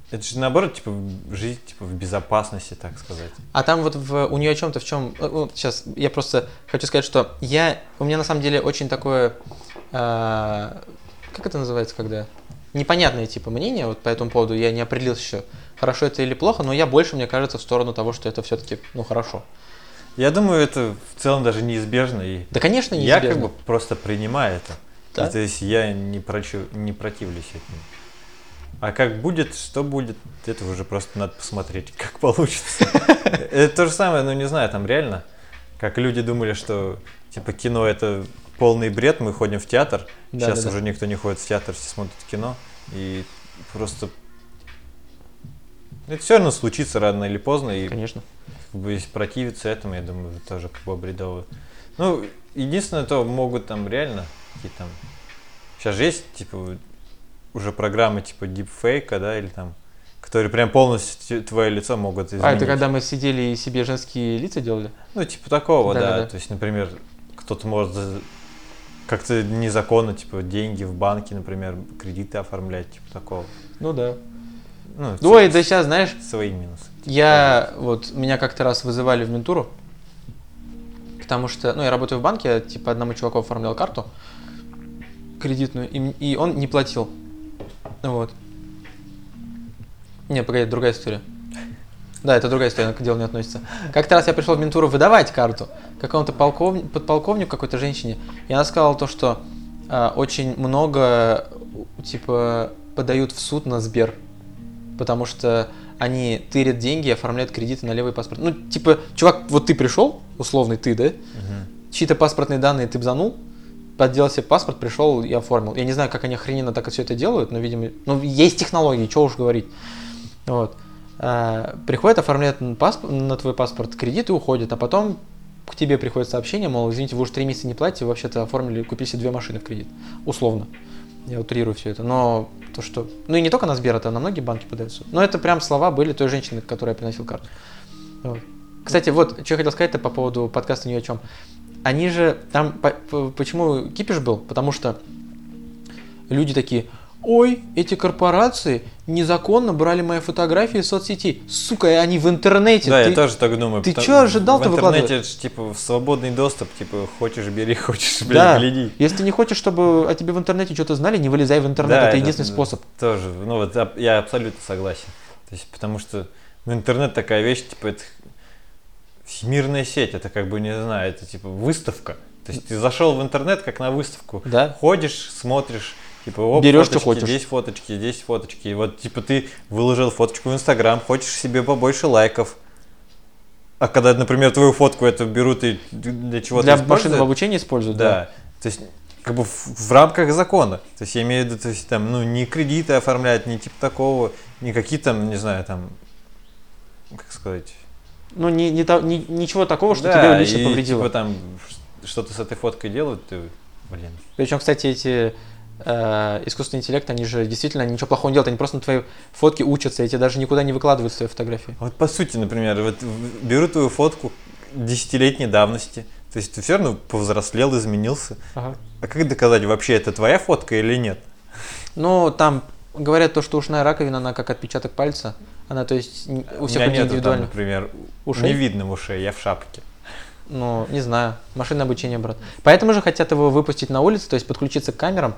это же наоборот, типа, жить типа, в безопасности, так сказать. А там вот в, у нее о чем-то в чем... сейчас я просто хочу сказать, что я... У меня на самом деле очень такое... а, как это называется, когда... Непонятное типа мнение вот по этому поводу. Я не определился еще, хорошо это или плохо, но я больше, мне кажется, в сторону того, что это все-таки, ну, хорошо. Я думаю, это в целом даже неизбежно, и Да, конечно, я неизбежно. как бы просто принимаю это. Да? То есть я не, прочу, не противлюсь этому. А как будет, что будет, это уже просто надо посмотреть, как получится. Это то же самое, ну не знаю, там реально, как люди думали, что типа кино это полный бред, мы ходим в театр, Да, сейчас да, да. уже никто не ходит в театр, все смотрят кино, и просто это все равно случится рано или поздно, и Конечно. как бы, если противиться этому, я думаю, тоже как бы бредово. Ну, единственное, то могут там реально какие там... Сейчас же есть, типа, уже программы типа дипфейка, да, или там, которые прям полностью твое лицо могут изменить. А, это когда мы сидели и себе женские лица делали? Ну, типа такого, да. Да-да-да. То есть, например, кто-то может как-то незаконно, типа, деньги в банке, например, кредиты оформлять, типа такого. Ну да. Ну, Ой, типа, да сейчас, знаешь, свои минусы. Я вот меня как-то раз вызывали в ментуру, потому что, ну, я работаю в банке, я, типа одному чуваку оформлял карту кредитную, и, и он не платил. Вот. Не, погоди, это другая история. Да, это другая история, она к делу не относится. Как-то раз я пришел в ментуру выдавать карту какому-то полковнику, подполковнику, какой-то женщине, и она сказала то, что а, очень много, типа, подают в суд на Сбер, потому что они тырят деньги и оформляют кредиты на левый паспорт. Ну, типа, чувак, вот ты пришел, условный ты, да, Мгм. чьи-то паспортные данные ты бзанул, подделал себе паспорт, пришел и оформил. Я не знаю, как они охрененно так все это делают, но, видимо, ну, есть технологии, что уж говорить. Вот. А, приходит, оформляет на, паспорт, твой паспорт кредит и уходит, а потом к тебе приходит сообщение, мол, извините, вы уже три месяца не платите, вы вообще-то оформили, купили себе две машины в кредит. Условно. Я утрирую все это. Но то, что... Ну и не только на Сбер, это на многие банки подаются. Но это прям слова были той женщины, которой я приносил карту. Вот. Кстати, вот, что я хотел сказать-то по поводу подкаста ни о чем. Они же там, по- по- почему кипиш был? Потому что люди такие, ой, эти корпорации незаконно брали мои фотографии из соцсетей. Сука, и они в интернете. Да, Ты- я тоже так думаю. ты чё ожидал-то В интернете выкладывать? это ж, типа свободный доступ, типа хочешь бери, хочешь, блядь, Да. гляди. Если ты не хочешь, чтобы о тебе в интернете что-то знали, не вылезай в интернет. Да, это единственный да, способ. Тоже, ну вот я абсолютно согласен. То есть, потому что ну, интернет такая вещь, типа, это всемирная сеть, это как бы, не знаю, это типа выставка. То есть ты зашел в интернет как на выставку, Да. ходишь, смотришь, типа, оп, Берешь, что фоточки, хочешь. здесь фоточки, здесь фоточки. И вот, типа, ты выложил фоточку в Инстаграм, хочешь себе побольше лайков. А когда, например, твою фотку это берут и для чего-то Для машинного обучения используют, да. да. То есть, как бы в, в рамках закона. То есть, я имею в виду, то есть, там, ну, не кредиты оформлять, не типа такого, не какие там, не знаю, там, как сказать. Ну, не, не не- ничего такого, что Да, тебе лично и, повредило. Типа там что-то с этой фоткой делают, ты, блин. Причем, кстати, эти э, искусственный интеллект, они же действительно ничего плохого не делают, они просто на твоей фотке учатся, эти даже никуда не выкладывают свои фотографии. Вот по сути, например, вот беру твою фотку десятилетней давности, то есть ты все равно повзрослел, изменился. Ага. А как доказать, вообще это твоя фотка или нет? Ну, там говорят то, что ушная раковина, она как отпечаток пальца. Она, то есть, у всех меня людей нету там, например, Ушей? не видно ушей, я в шапке. Ну, не знаю. Машинное обучение, брат. Поэтому же хотят его выпустить на улицу, то есть подключиться к камерам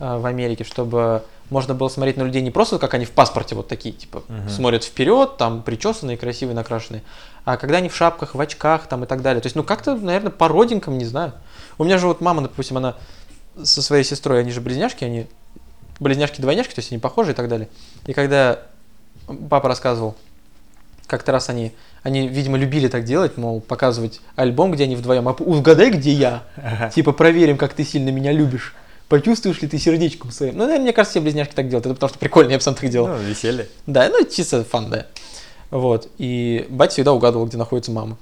э, в Америке, чтобы можно было смотреть на людей не просто, как они в паспорте вот такие, типа, Мгм. смотрят вперед, там, причесанные, красивые, накрашенные, а когда они в шапках, в очках, там, и так далее. То есть, ну, как-то, наверное, по родинкам, не знаю. У меня же вот мама, допустим, она со своей сестрой, они же близняшки, они близняшки-двойняшки, то есть они похожи и так далее. И когда папа рассказывал, как-то раз они, они, видимо, любили так делать, мол, показывать альбом, где они вдвоем, а угадай, где я. Типа, проверим, как ты сильно меня любишь. Почувствуешь ли ты сердечком своим? Ну, наверное, мне кажется, все близняшки так делают. Это потому что прикольно, я бы сам так делал. Ну, веселье. Да, ну, чисто фан, да. Вот. И батя всегда угадывал, где находится мама.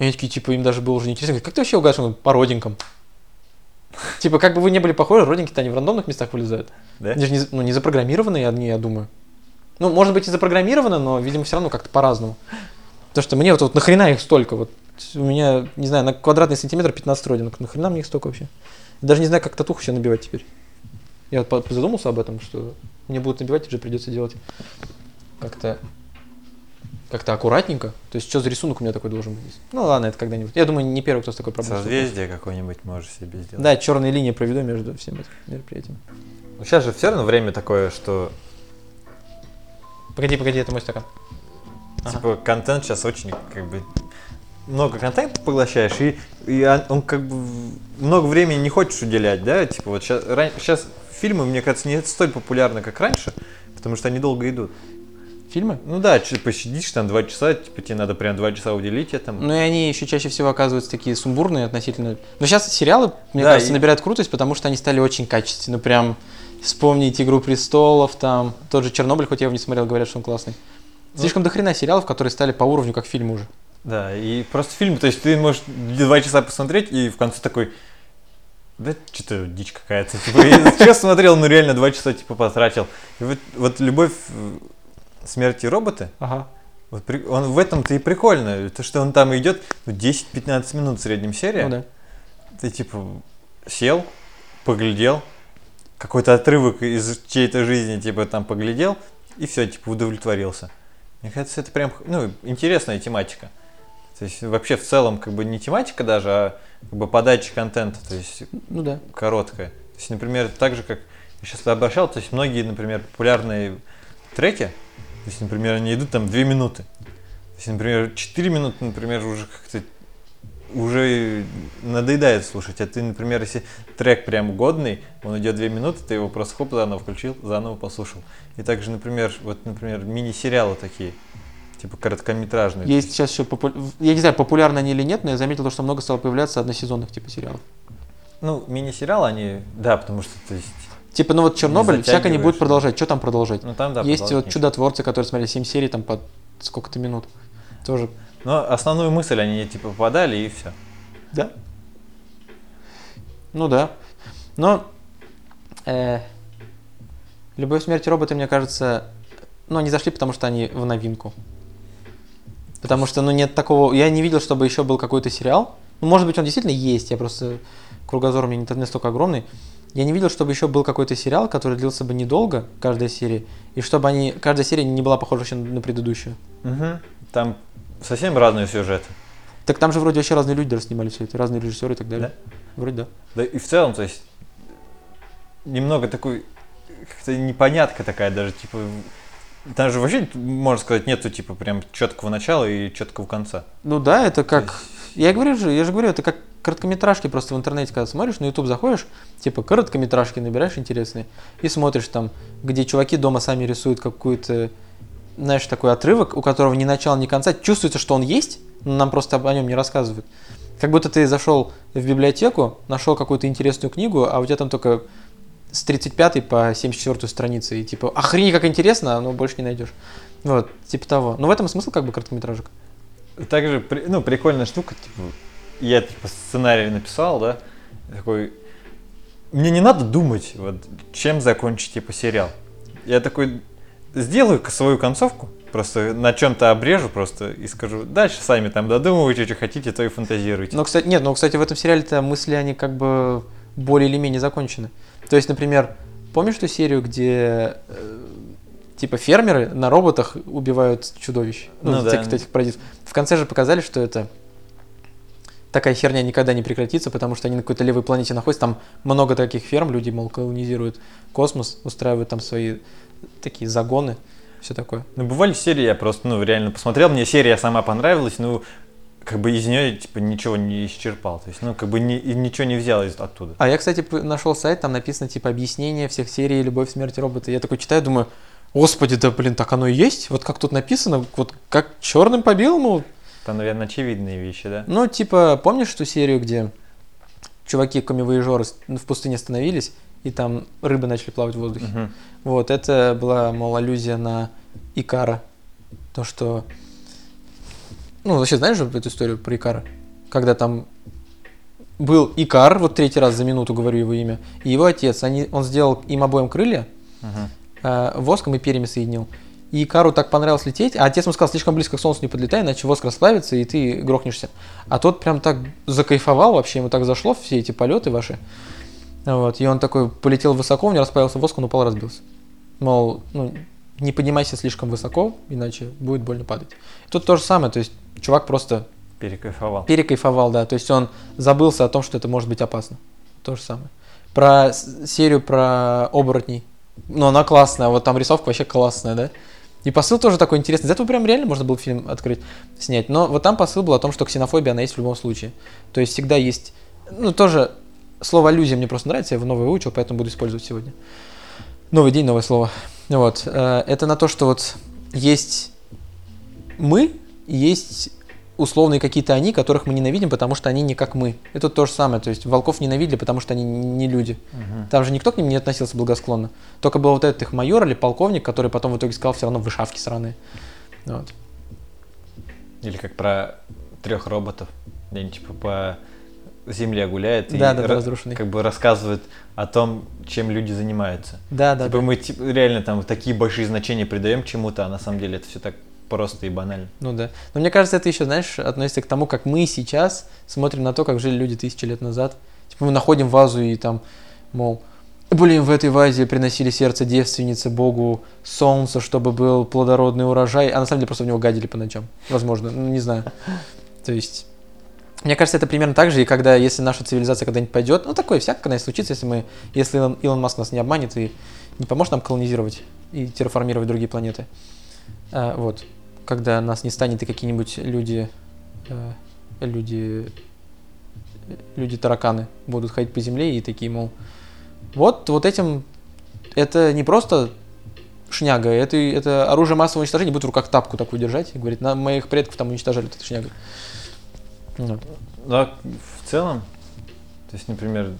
И они такие, типа, им даже было уже неинтересно. Говорят, Как ты вообще угадываешь? По родинкам. Типа, как бы вы не были похожи, родинки-то они в рандомных местах вылезают. Да? Они же не, ну, не запрограммированные одни, я думаю. Ну, может быть, и запрограммировано, но, видимо, все равно как-то по-разному. Потому что мне вот, вот нахрена их столько? Вот у меня, не знаю, на квадратный сантиметр 15 родинок. Нахрена мне их столько вообще? Даже не знаю, как татуху себе набивать теперь. Я вот задумался об этом, что мне будут набивать, уже придется делать как-то как-то аккуратненько. То есть, что за рисунок у меня такой должен быть? Ну ладно, это когда-нибудь. Я думаю, не первый, кто с такой проблемой. Созвездие какое-нибудь можешь себе сделать. Да, черные линии проведу между всеми этими мероприятиями. Сейчас же все равно время такое, что Погоди, погоди, это мой стакан. Ага. типа контент сейчас очень как бы много контента поглощаешь, и, и он, он как бы много времени не хочешь уделять, да? Типа вот сейчас, сейчас фильмы, мне кажется, не столь популярны, как раньше, потому что они долго идут. Фильмы? Ну да, посидишь там два часа, типа тебе надо прям два часа уделить этому. Ну и они еще чаще всего оказываются такие сумбурные относительно. Но сейчас сериалы, мне Да, кажется, и- набирают крутость, потому что они стали очень качественны. Прям вспомнить Игру престолов, там тот же Чернобыль, хоть я его не смотрел, говорят, что он классный. Ну. Слишком дохрена сериалов, которые стали по уровню как фильм уже. Да, и просто фильм, то есть ты можешь два часа посмотреть, и в конце такой, да что-то дичь какая-то. Типа, я сейчас смотрел, ну реально два часа типа потратил. И вот, вот любовь э, смерти робота, Ага. вот при- он в этом-то и прикольно, то что он там идет ну, 10-15 минут в среднем серия. Ну да. ты типа сел, поглядел, какой-то отрывок из чьей-то жизни, типа там поглядел, и все, типа удовлетворился. Мне кажется, это прям, ну, интересная тематика. То есть вообще в целом как бы не тематика даже, а как бы подача контента, то есть Ну да. короткая. То есть, например, так же, как я сейчас обращал, то есть многие, например, популярные треки, то есть, например, они идут там 2 минуты. То есть, например, 4 минуты, например, уже как-то уже надоедает слушать. А ты, например, если трек прям годный, он идет 2 минуты, ты его просто хоп, заново включил, заново послушал. И также, например, вот, например, мини-сериалы такие, типа короткометражные. Есть сейчас еще, попу- я не знаю, популярны они или нет, но я заметил, то, что много стало появляться односезонных типа сериалов. Ну, мини-сериалы они, да, потому что, то есть, Типа, ну вот Чернобыль, всяко не будет продолжать. Что там продолжать? ну там, да, Есть вот чудотворцы, которые смотрели 7 серий там по сколько-то минут. Тоже. Но основную мысль они типа подали и все. Да. Ну да. Но э, Любовь, смерть и роботы, мне кажется, ну, они зашли, потому что они в новинку. Потому что, ну, нет такого... Я не видел, чтобы еще был какой-то сериал. Ну, может быть, он действительно есть, я просто... Кругозор у меня не настолько огромный. Я не видел, чтобы еще был какой-то сериал, который длился бы недолго, каждая серия, и чтобы они, каждая серия не была похожа еще на предыдущую. Угу. Там совсем разные сюжеты. Так там же вроде вообще разные люди снимали все это, разные режиссеры и так далее. Вроде да. Да и в целом, то есть, немного такой, как-то непонятка такая даже, типа, там же вообще, можно сказать, нету, типа, прям четкого начала и четкого конца. Ну да, это как... То Я говорю же, я же говорю, это как короткометражки просто в интернете, когда смотришь, на YouTube заходишь, типа короткометражки набираешь интересные, и смотришь там, где чуваки дома сами рисуют какую-то, знаешь, такой отрывок, у которого ни начала, ни конца. Чувствуется, что он есть, но нам просто о нем не рассказывают. Как будто ты зашел в библиотеку, нашел какую-то интересную книгу, а у тебя там только с 35 по 74 страницы, и типа, охренеть, как интересно, но больше не найдешь. Вот, типа того. Но в этом смысл как бы короткометражек. Также, ну, прикольная штука, типа, я, типа, сценарий написал, да, такой, мне не надо думать, вот, чем закончить, типа, сериал. Я такой, сделаю свою концовку, просто на чем-то обрежу просто и скажу, дальше сами там додумывайте, что хотите, то и фантазируйте. Но, кстати, нет, но, кстати, в этом сериале-то мысли, они как бы более или менее закончены. То есть, например, помнишь ту серию, где э, типа фермеры на роботах убивают чудовищ? Ну да. всяких этих паразитов. В конце же показали, что это такая херня никогда не прекратится, потому что они на какой-то левой планете находятся, там много таких ферм, люди, мол, колонизируют космос, устраивают там свои такие загоны, все такое. Ну, бывали серии, я просто, ну, реально посмотрел, мне серия сама понравилась, ну, как бы из нее, типа, ничего не исчерпал, то есть, ну, как бы ни- ничего не взял из, оттуда. А я, кстати, нашел сайт, там написано типа объяснение всех серий «Любовь, смерть, роботы». Я такой читаю, думаю, господи, да блин, так оно и есть? Вот как тут написано, вот как черным по белому. Там, наверное, очевидные вещи, да? Ну, типа, помнишь ту серию, где чуваки комивоежоры с- в пустыне остановились, и там рыбы начали плавать в воздухе? Мгм. Вот, это была, мол, аллюзия на Икара. То, что... Ну, вообще, знаешь же эту историю про Икара? Когда там был Икар, вот третий раз за минуту говорю его имя, и его отец, они, он сделал им обоим крылья, Мгм. э, воском и перьями соединил. И Икару так понравилось лететь, а отец ему сказал, слишком близко к солнцу не подлетай, иначе воск расплавится, и ты грохнешься. А тот прям так закайфовал вообще, ему так зашло все эти полеты ваши. Вот, и он такой полетел высоко, у него расплавился воск, он упал разбился. Мол, ну, не поднимайся слишком высоко, иначе будет больно падать. Тут то же самое, то есть чувак просто Перекайфовал. перекайфовал, да, то есть он забылся о том, что это может быть опасно. То же самое. Про серию про оборотней. Ну, она классная, вот там рисовка вообще классная, да. И посыл тоже такой интересный. Этого прям реально можно было фильм открыть, снять. Но вот там посыл был о том, что ксенофобия, она есть в любом случае. То есть всегда есть... Ну, тоже слово аллюзия мне просто нравится, я его новое выучил, поэтому буду использовать сегодня. Новый день, новое слово. Вот. э, Это на то, что вот есть мы, есть условные какие-то они, которых мы ненавидим, потому что они не как мы. Это то же самое. То есть волков ненавидели, потому что они не люди. Мгм. Там же никто к ним не относился благосклонно. Только был вот этот их майор или полковник, который потом в итоге сказал, все равно вы шавки сраные. Вот. Или как про трех роботов, где они типа по земле гуляют и Да, да, да, ра- разрушенный. как бы рассказывают о том, чем люди занимаются. Да, да, типа да. мы типа, реально там такие большие значения придаем чему-то, а на самом деле это все так просто и банально. Ну да. Но мне кажется, это еще, знаешь, относится к тому, как мы сейчас смотрим на то, как жили люди тысячи лет назад. Типа мы находим вазу и там, мол, блин, в этой вазе приносили сердце девственницы Богу солнце, чтобы был плодородный урожай, а на самом деле просто в него гадили по ночам. Возможно, ну не знаю. То есть, мне кажется, это примерно так же, и когда, если наша цивилизация когда-нибудь пойдет, ну такое всякое, конечно, случится, если мы, если Илон, Илон Маск нас не обманет и не поможет нам колонизировать и терраформировать другие планеты. А, вот, когда нас не станет и какие-нибудь люди, э, люди, люди тараканы будут ходить по земле и такие, мол, вот, вот этим, это не просто шняга, это, это оружие массового уничтожения, будет в руках тапку такую держать и говорит, на моих предков там уничтожали этой шнягой. Ну. Да, в целом, то есть, например,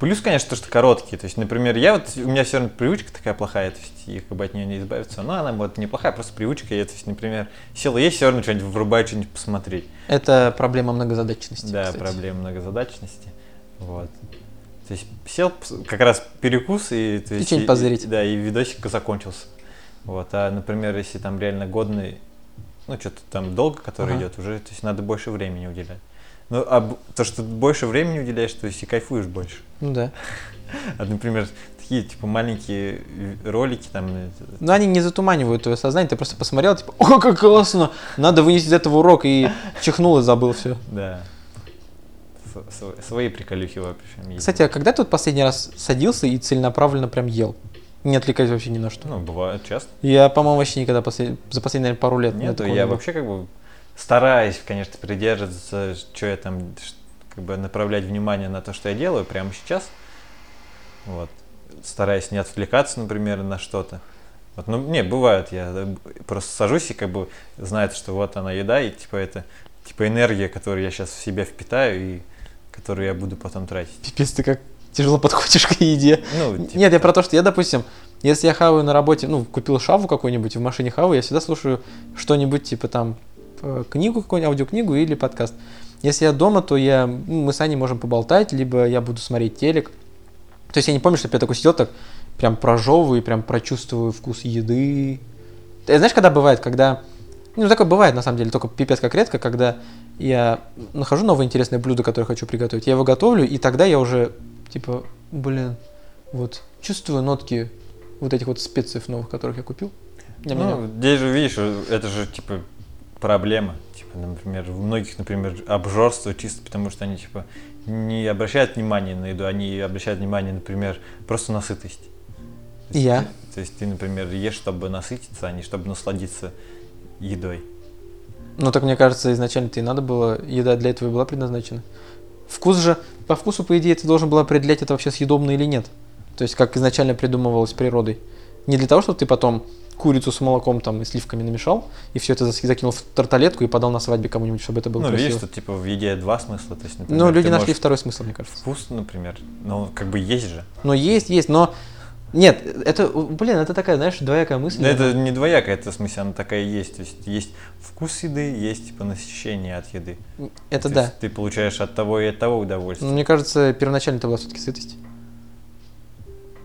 плюс, конечно, то, что короткие. То есть, например, я вот, у меня все равно привычка такая плохая, то есть, и как бы от нее не избавиться. Но она вот неплохая, просто привычка. Я, то есть, например, села есть, все равно что-нибудь врубаю, что-нибудь посмотреть. Это проблема многозадачности. Да, кстати. проблема многозадачности. Вот. То есть сел как раз перекус и... То И есть, что-нибудь позырить. Да, и видосик закончился. Вот. А, например, если там реально годный, ну, что-то там долго, который Ага. идет, уже, то есть надо больше времени уделять. Ну, а то, что больше времени уделяешь, то есть и кайфуешь больше. Ну да. А, например, такие, типа, маленькие э, ролики там, э, Но они не затуманивают твое сознание, ты просто посмотрел, типа, о, как классно, надо вынести из этого урок, и чихнул и забыл все. да, свои приколюхи в общем есть. Кстати, а когда ты вот последний раз садился и целенаправленно прям ел? Не отвлекаясь вообще ни на что. Ну, бывает часто. Я, по-моему, вообще никогда послед- за последние, наверное, пару лет Нет, я не вообще как бы стараюсь, конечно, придерживаться, что я там, как бы направлять внимание на то, что я делаю прямо сейчас. Вот. Стараюсь не отвлекаться, например, на что-то. Вот, ну, не, бывает, я э, просто сажусь и как бы знает, что вот она еда, и типа это, типа энергия, которую я сейчас в себя впитаю и которую я буду потом тратить. Пипец, ты как тяжело подходишь к еде. Ну, типа, Нет, я про то, что я, допустим, если я хаваю на работе, ну, купил шаву какую-нибудь, в машине хаваю, я всегда слушаю что-нибудь, типа там, э, книгу какую-нибудь, аудиокнигу или подкаст. Если я дома, то я, ну, мы с Аней можем поболтать, либо я буду смотреть телек. То есть я не помню, чтобы я такой сидел так, прям прожевываю прям прочувствую вкус еды. Ты знаешь, когда бывает, когда... Ну, такое бывает, на самом деле, только пипец как редко, когда я нахожу новое интересное блюдо, которое хочу приготовить, я его готовлю, и тогда я уже, типа, блин, вот, чувствую нотки вот этих вот специев новых, которых я купил. Ням-ням-ням. Ну, здесь же, видишь, это же, типа, проблема. Типа, например, у многих, например, обжорство чисто потому, что они, типа, не обращают внимания на еду, они обращают внимание, например, просто на сытость. То есть я. ты- То есть ты, например, ешь, чтобы насытиться, а не чтобы насладиться едой. Ну, так мне кажется, изначально-то и надо было, еда для этого и была предназначена. Вкус же, по вкусу, по идее, ты должен был определять, это вообще съедобно или нет. То есть, как изначально придумывалось природой. Не для того, чтобы ты потом курицу с молоком там и сливками намешал, и все это закинул в тарталетку и подал на свадьбе кому-нибудь, чтобы это было ну, красиво. видишь, тут, типа, в еде два смысла. То есть, например, Ну, люди нашли можешь второй смысл, мне кажется. вкус, например, ну, как бы есть же. Но есть, есть, но... Нет, это, блин, это такая, знаешь, двоякая мысль. Но это не двоякая, это в смысле, она такая и есть. То есть есть вкус еды, есть, типа, насыщение от еды. Это То да. есть ты получаешь от того и от того удовольствие. Но мне кажется, первоначально это была все-таки сытость.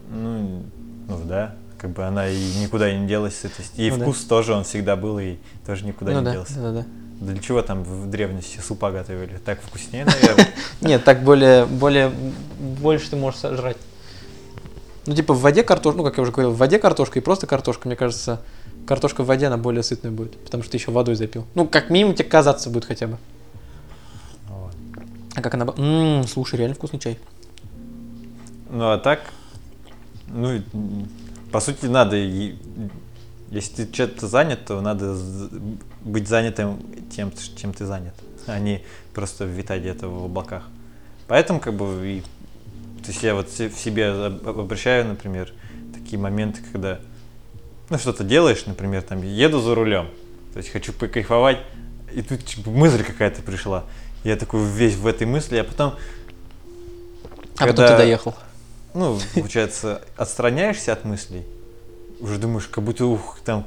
Ну, ну да, как бы она и никуда не делась, сытость. И Ну да. вкус тоже он всегда был, и тоже никуда ну не да, делся. да, да. Да Для чего там в древности супа готовили? Так вкуснее, наверное. Нет, так более, более, больше ты можешь сожрать. Ну, типа в воде картошка, ну, как я уже говорил, в воде картошка и просто картошка, мне кажется, картошка в воде, она более сытная будет, потому что ты еще водой запил. Ну, как минимум тебе казаться будет хотя бы. А как она... Ммм, слушай, реально вкусный чай. Ну а так, ну, по сути, надо, если ты чем-то занят, то надо быть занятым тем, чем ты занят, а не просто витать где-то в облаках. Поэтому, как бы, и, то есть я вот в себе об- обращаю, например, такие моменты, когда, ну, что-то делаешь, например, там, еду за рулем, то есть хочу покайфовать, и тут типа, мысль какая-то пришла. Я такой весь в этой мысли, а потом А потом Когда- ты доехал. ну, получается, отстраняешься от мыслей, уже думаешь, как будто, ух, там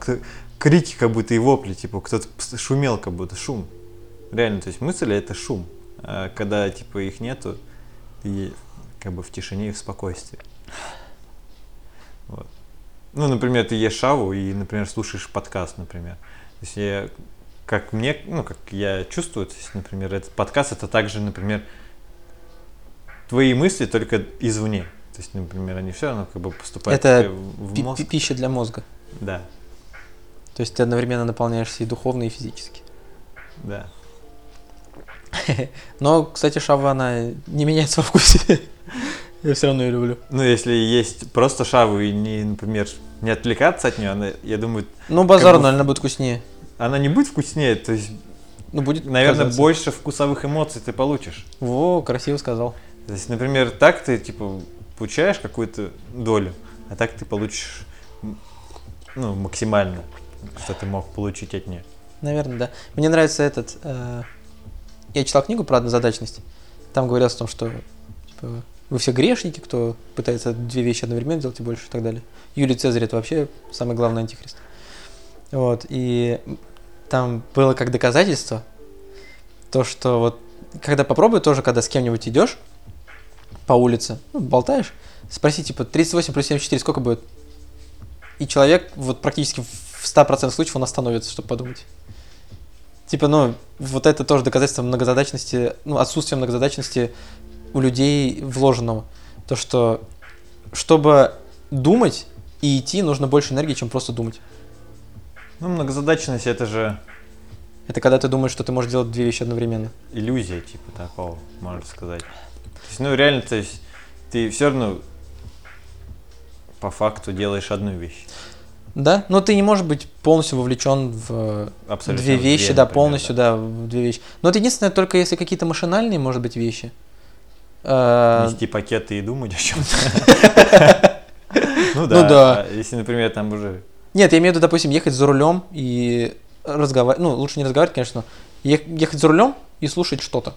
крики, как будто и вопли, типа, кто-то шумел, как будто шум. Реально, то есть мысли это шум. А когда, типа, их нету, ты как бы в тишине и в спокойствии. Вот. ну, например, ты ешь шаву и, например, слушаешь подкаст, например. То есть я, как мне, ну, как я чувствую, то есть, например, этот подкаст это также, например, твои мысли только извне. То есть, например, они все равно как бы поступают Это в мозг. пи- Пища для мозга. Да, То есть ты одновременно наполняешься и духовно, и физически. да. Но, кстати, шава, она не меняется во вкусе. Я все равно ее люблю. Ну, если есть просто шаву и не, например, не отвлекаться от нее, она, я думаю, Ну, базар, бы в- наверное, будет вкуснее. она не будет вкуснее, то есть, Ну, будет наверное, казаться. больше вкусовых эмоций ты получишь. Во, красиво сказал. То есть, например, так ты, типа, получаешь какую-то долю, а так ты получишь, ну, максимально, что ты мог получить от нее. Наверное, да. Мне нравится этот... э, Я читал книгу про однозадачность. Там говорилось о том, что типа, вы все грешники, кто пытается две вещи одновременно делать и больше и так далее. Юлий Цезарь это вообще самый главный антихрист. Вот. И там было как доказательство то, что вот когда попробуй тоже, когда с кем-нибудь идешь по улице, ну, болтаешь, спроси, типа, 38 плюс 74 сколько будет? И человек вот практически в 100% случаев он остановится, чтобы подумать. Типа, ну, вот это тоже доказательство многозадачности, ну, отсутствия многозадачности у людей вложенного. То, что чтобы думать и идти, нужно больше энергии, чем просто думать. Ну, многозадачность это же Это когда ты думаешь, что ты можешь делать две вещи одновременно. иллюзия, типа, такого, можно сказать. То есть, ну, реально, то есть, ты все равно по факту делаешь одну вещь. Да? Но ты не можешь быть полностью вовлечен в Абсолютно. две вещи, две, да, например, полностью, да. в две вещи. Но это единственное, только если какие-то машинальные, может быть, вещи. Э, Нести пакеты и думать о чем-то. Ну да. да. Если, например, там уже Нет, я имею в виду, допустим, ехать за рулем и разговаривать, ну, лучше не разговаривать, конечно, но ех- ехать за рулем и слушать что-то.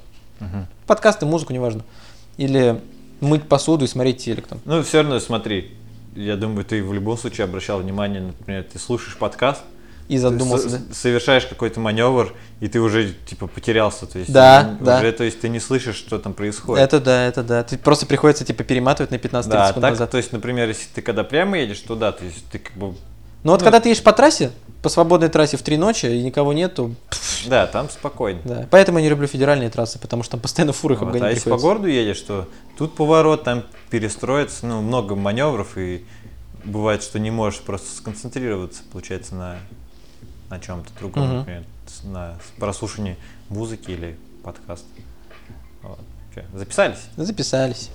Подкасты, музыку, неважно. Или мыть посуду и смотреть телек там. Ну, все равно, смотри, я думаю, ты в любом случае обращал внимание, например, ты слушаешь подкаст, И ты задумался, да? совершаешь какой-то маневр, и ты уже, типа, потерялся, то есть, Да, уже, да. то есть, ты не слышишь, что там происходит. Это да, это да. Ты просто приходится, типа, перематывать на 15-30 да, секунд так, назад. то есть, например, если ты когда прямо едешь, то да, то есть, ты как бы, Но вот ну- когда ты едешь по трассе, по свободной трассе в три ночи, и никого нету, да, там спокойно. да. Поэтому я не люблю федеральные трассы, потому что там постоянно фуры их Вот, обгонять А если по приходится. городу едешь, то тут поворот, там перестроиться, ну, много маневров, и бывает, что не можешь просто сконцентрироваться, получается, на, на чем-то другом, Мгм. например, на прослушивании музыки или подкаста. Вот. Записались? Записались.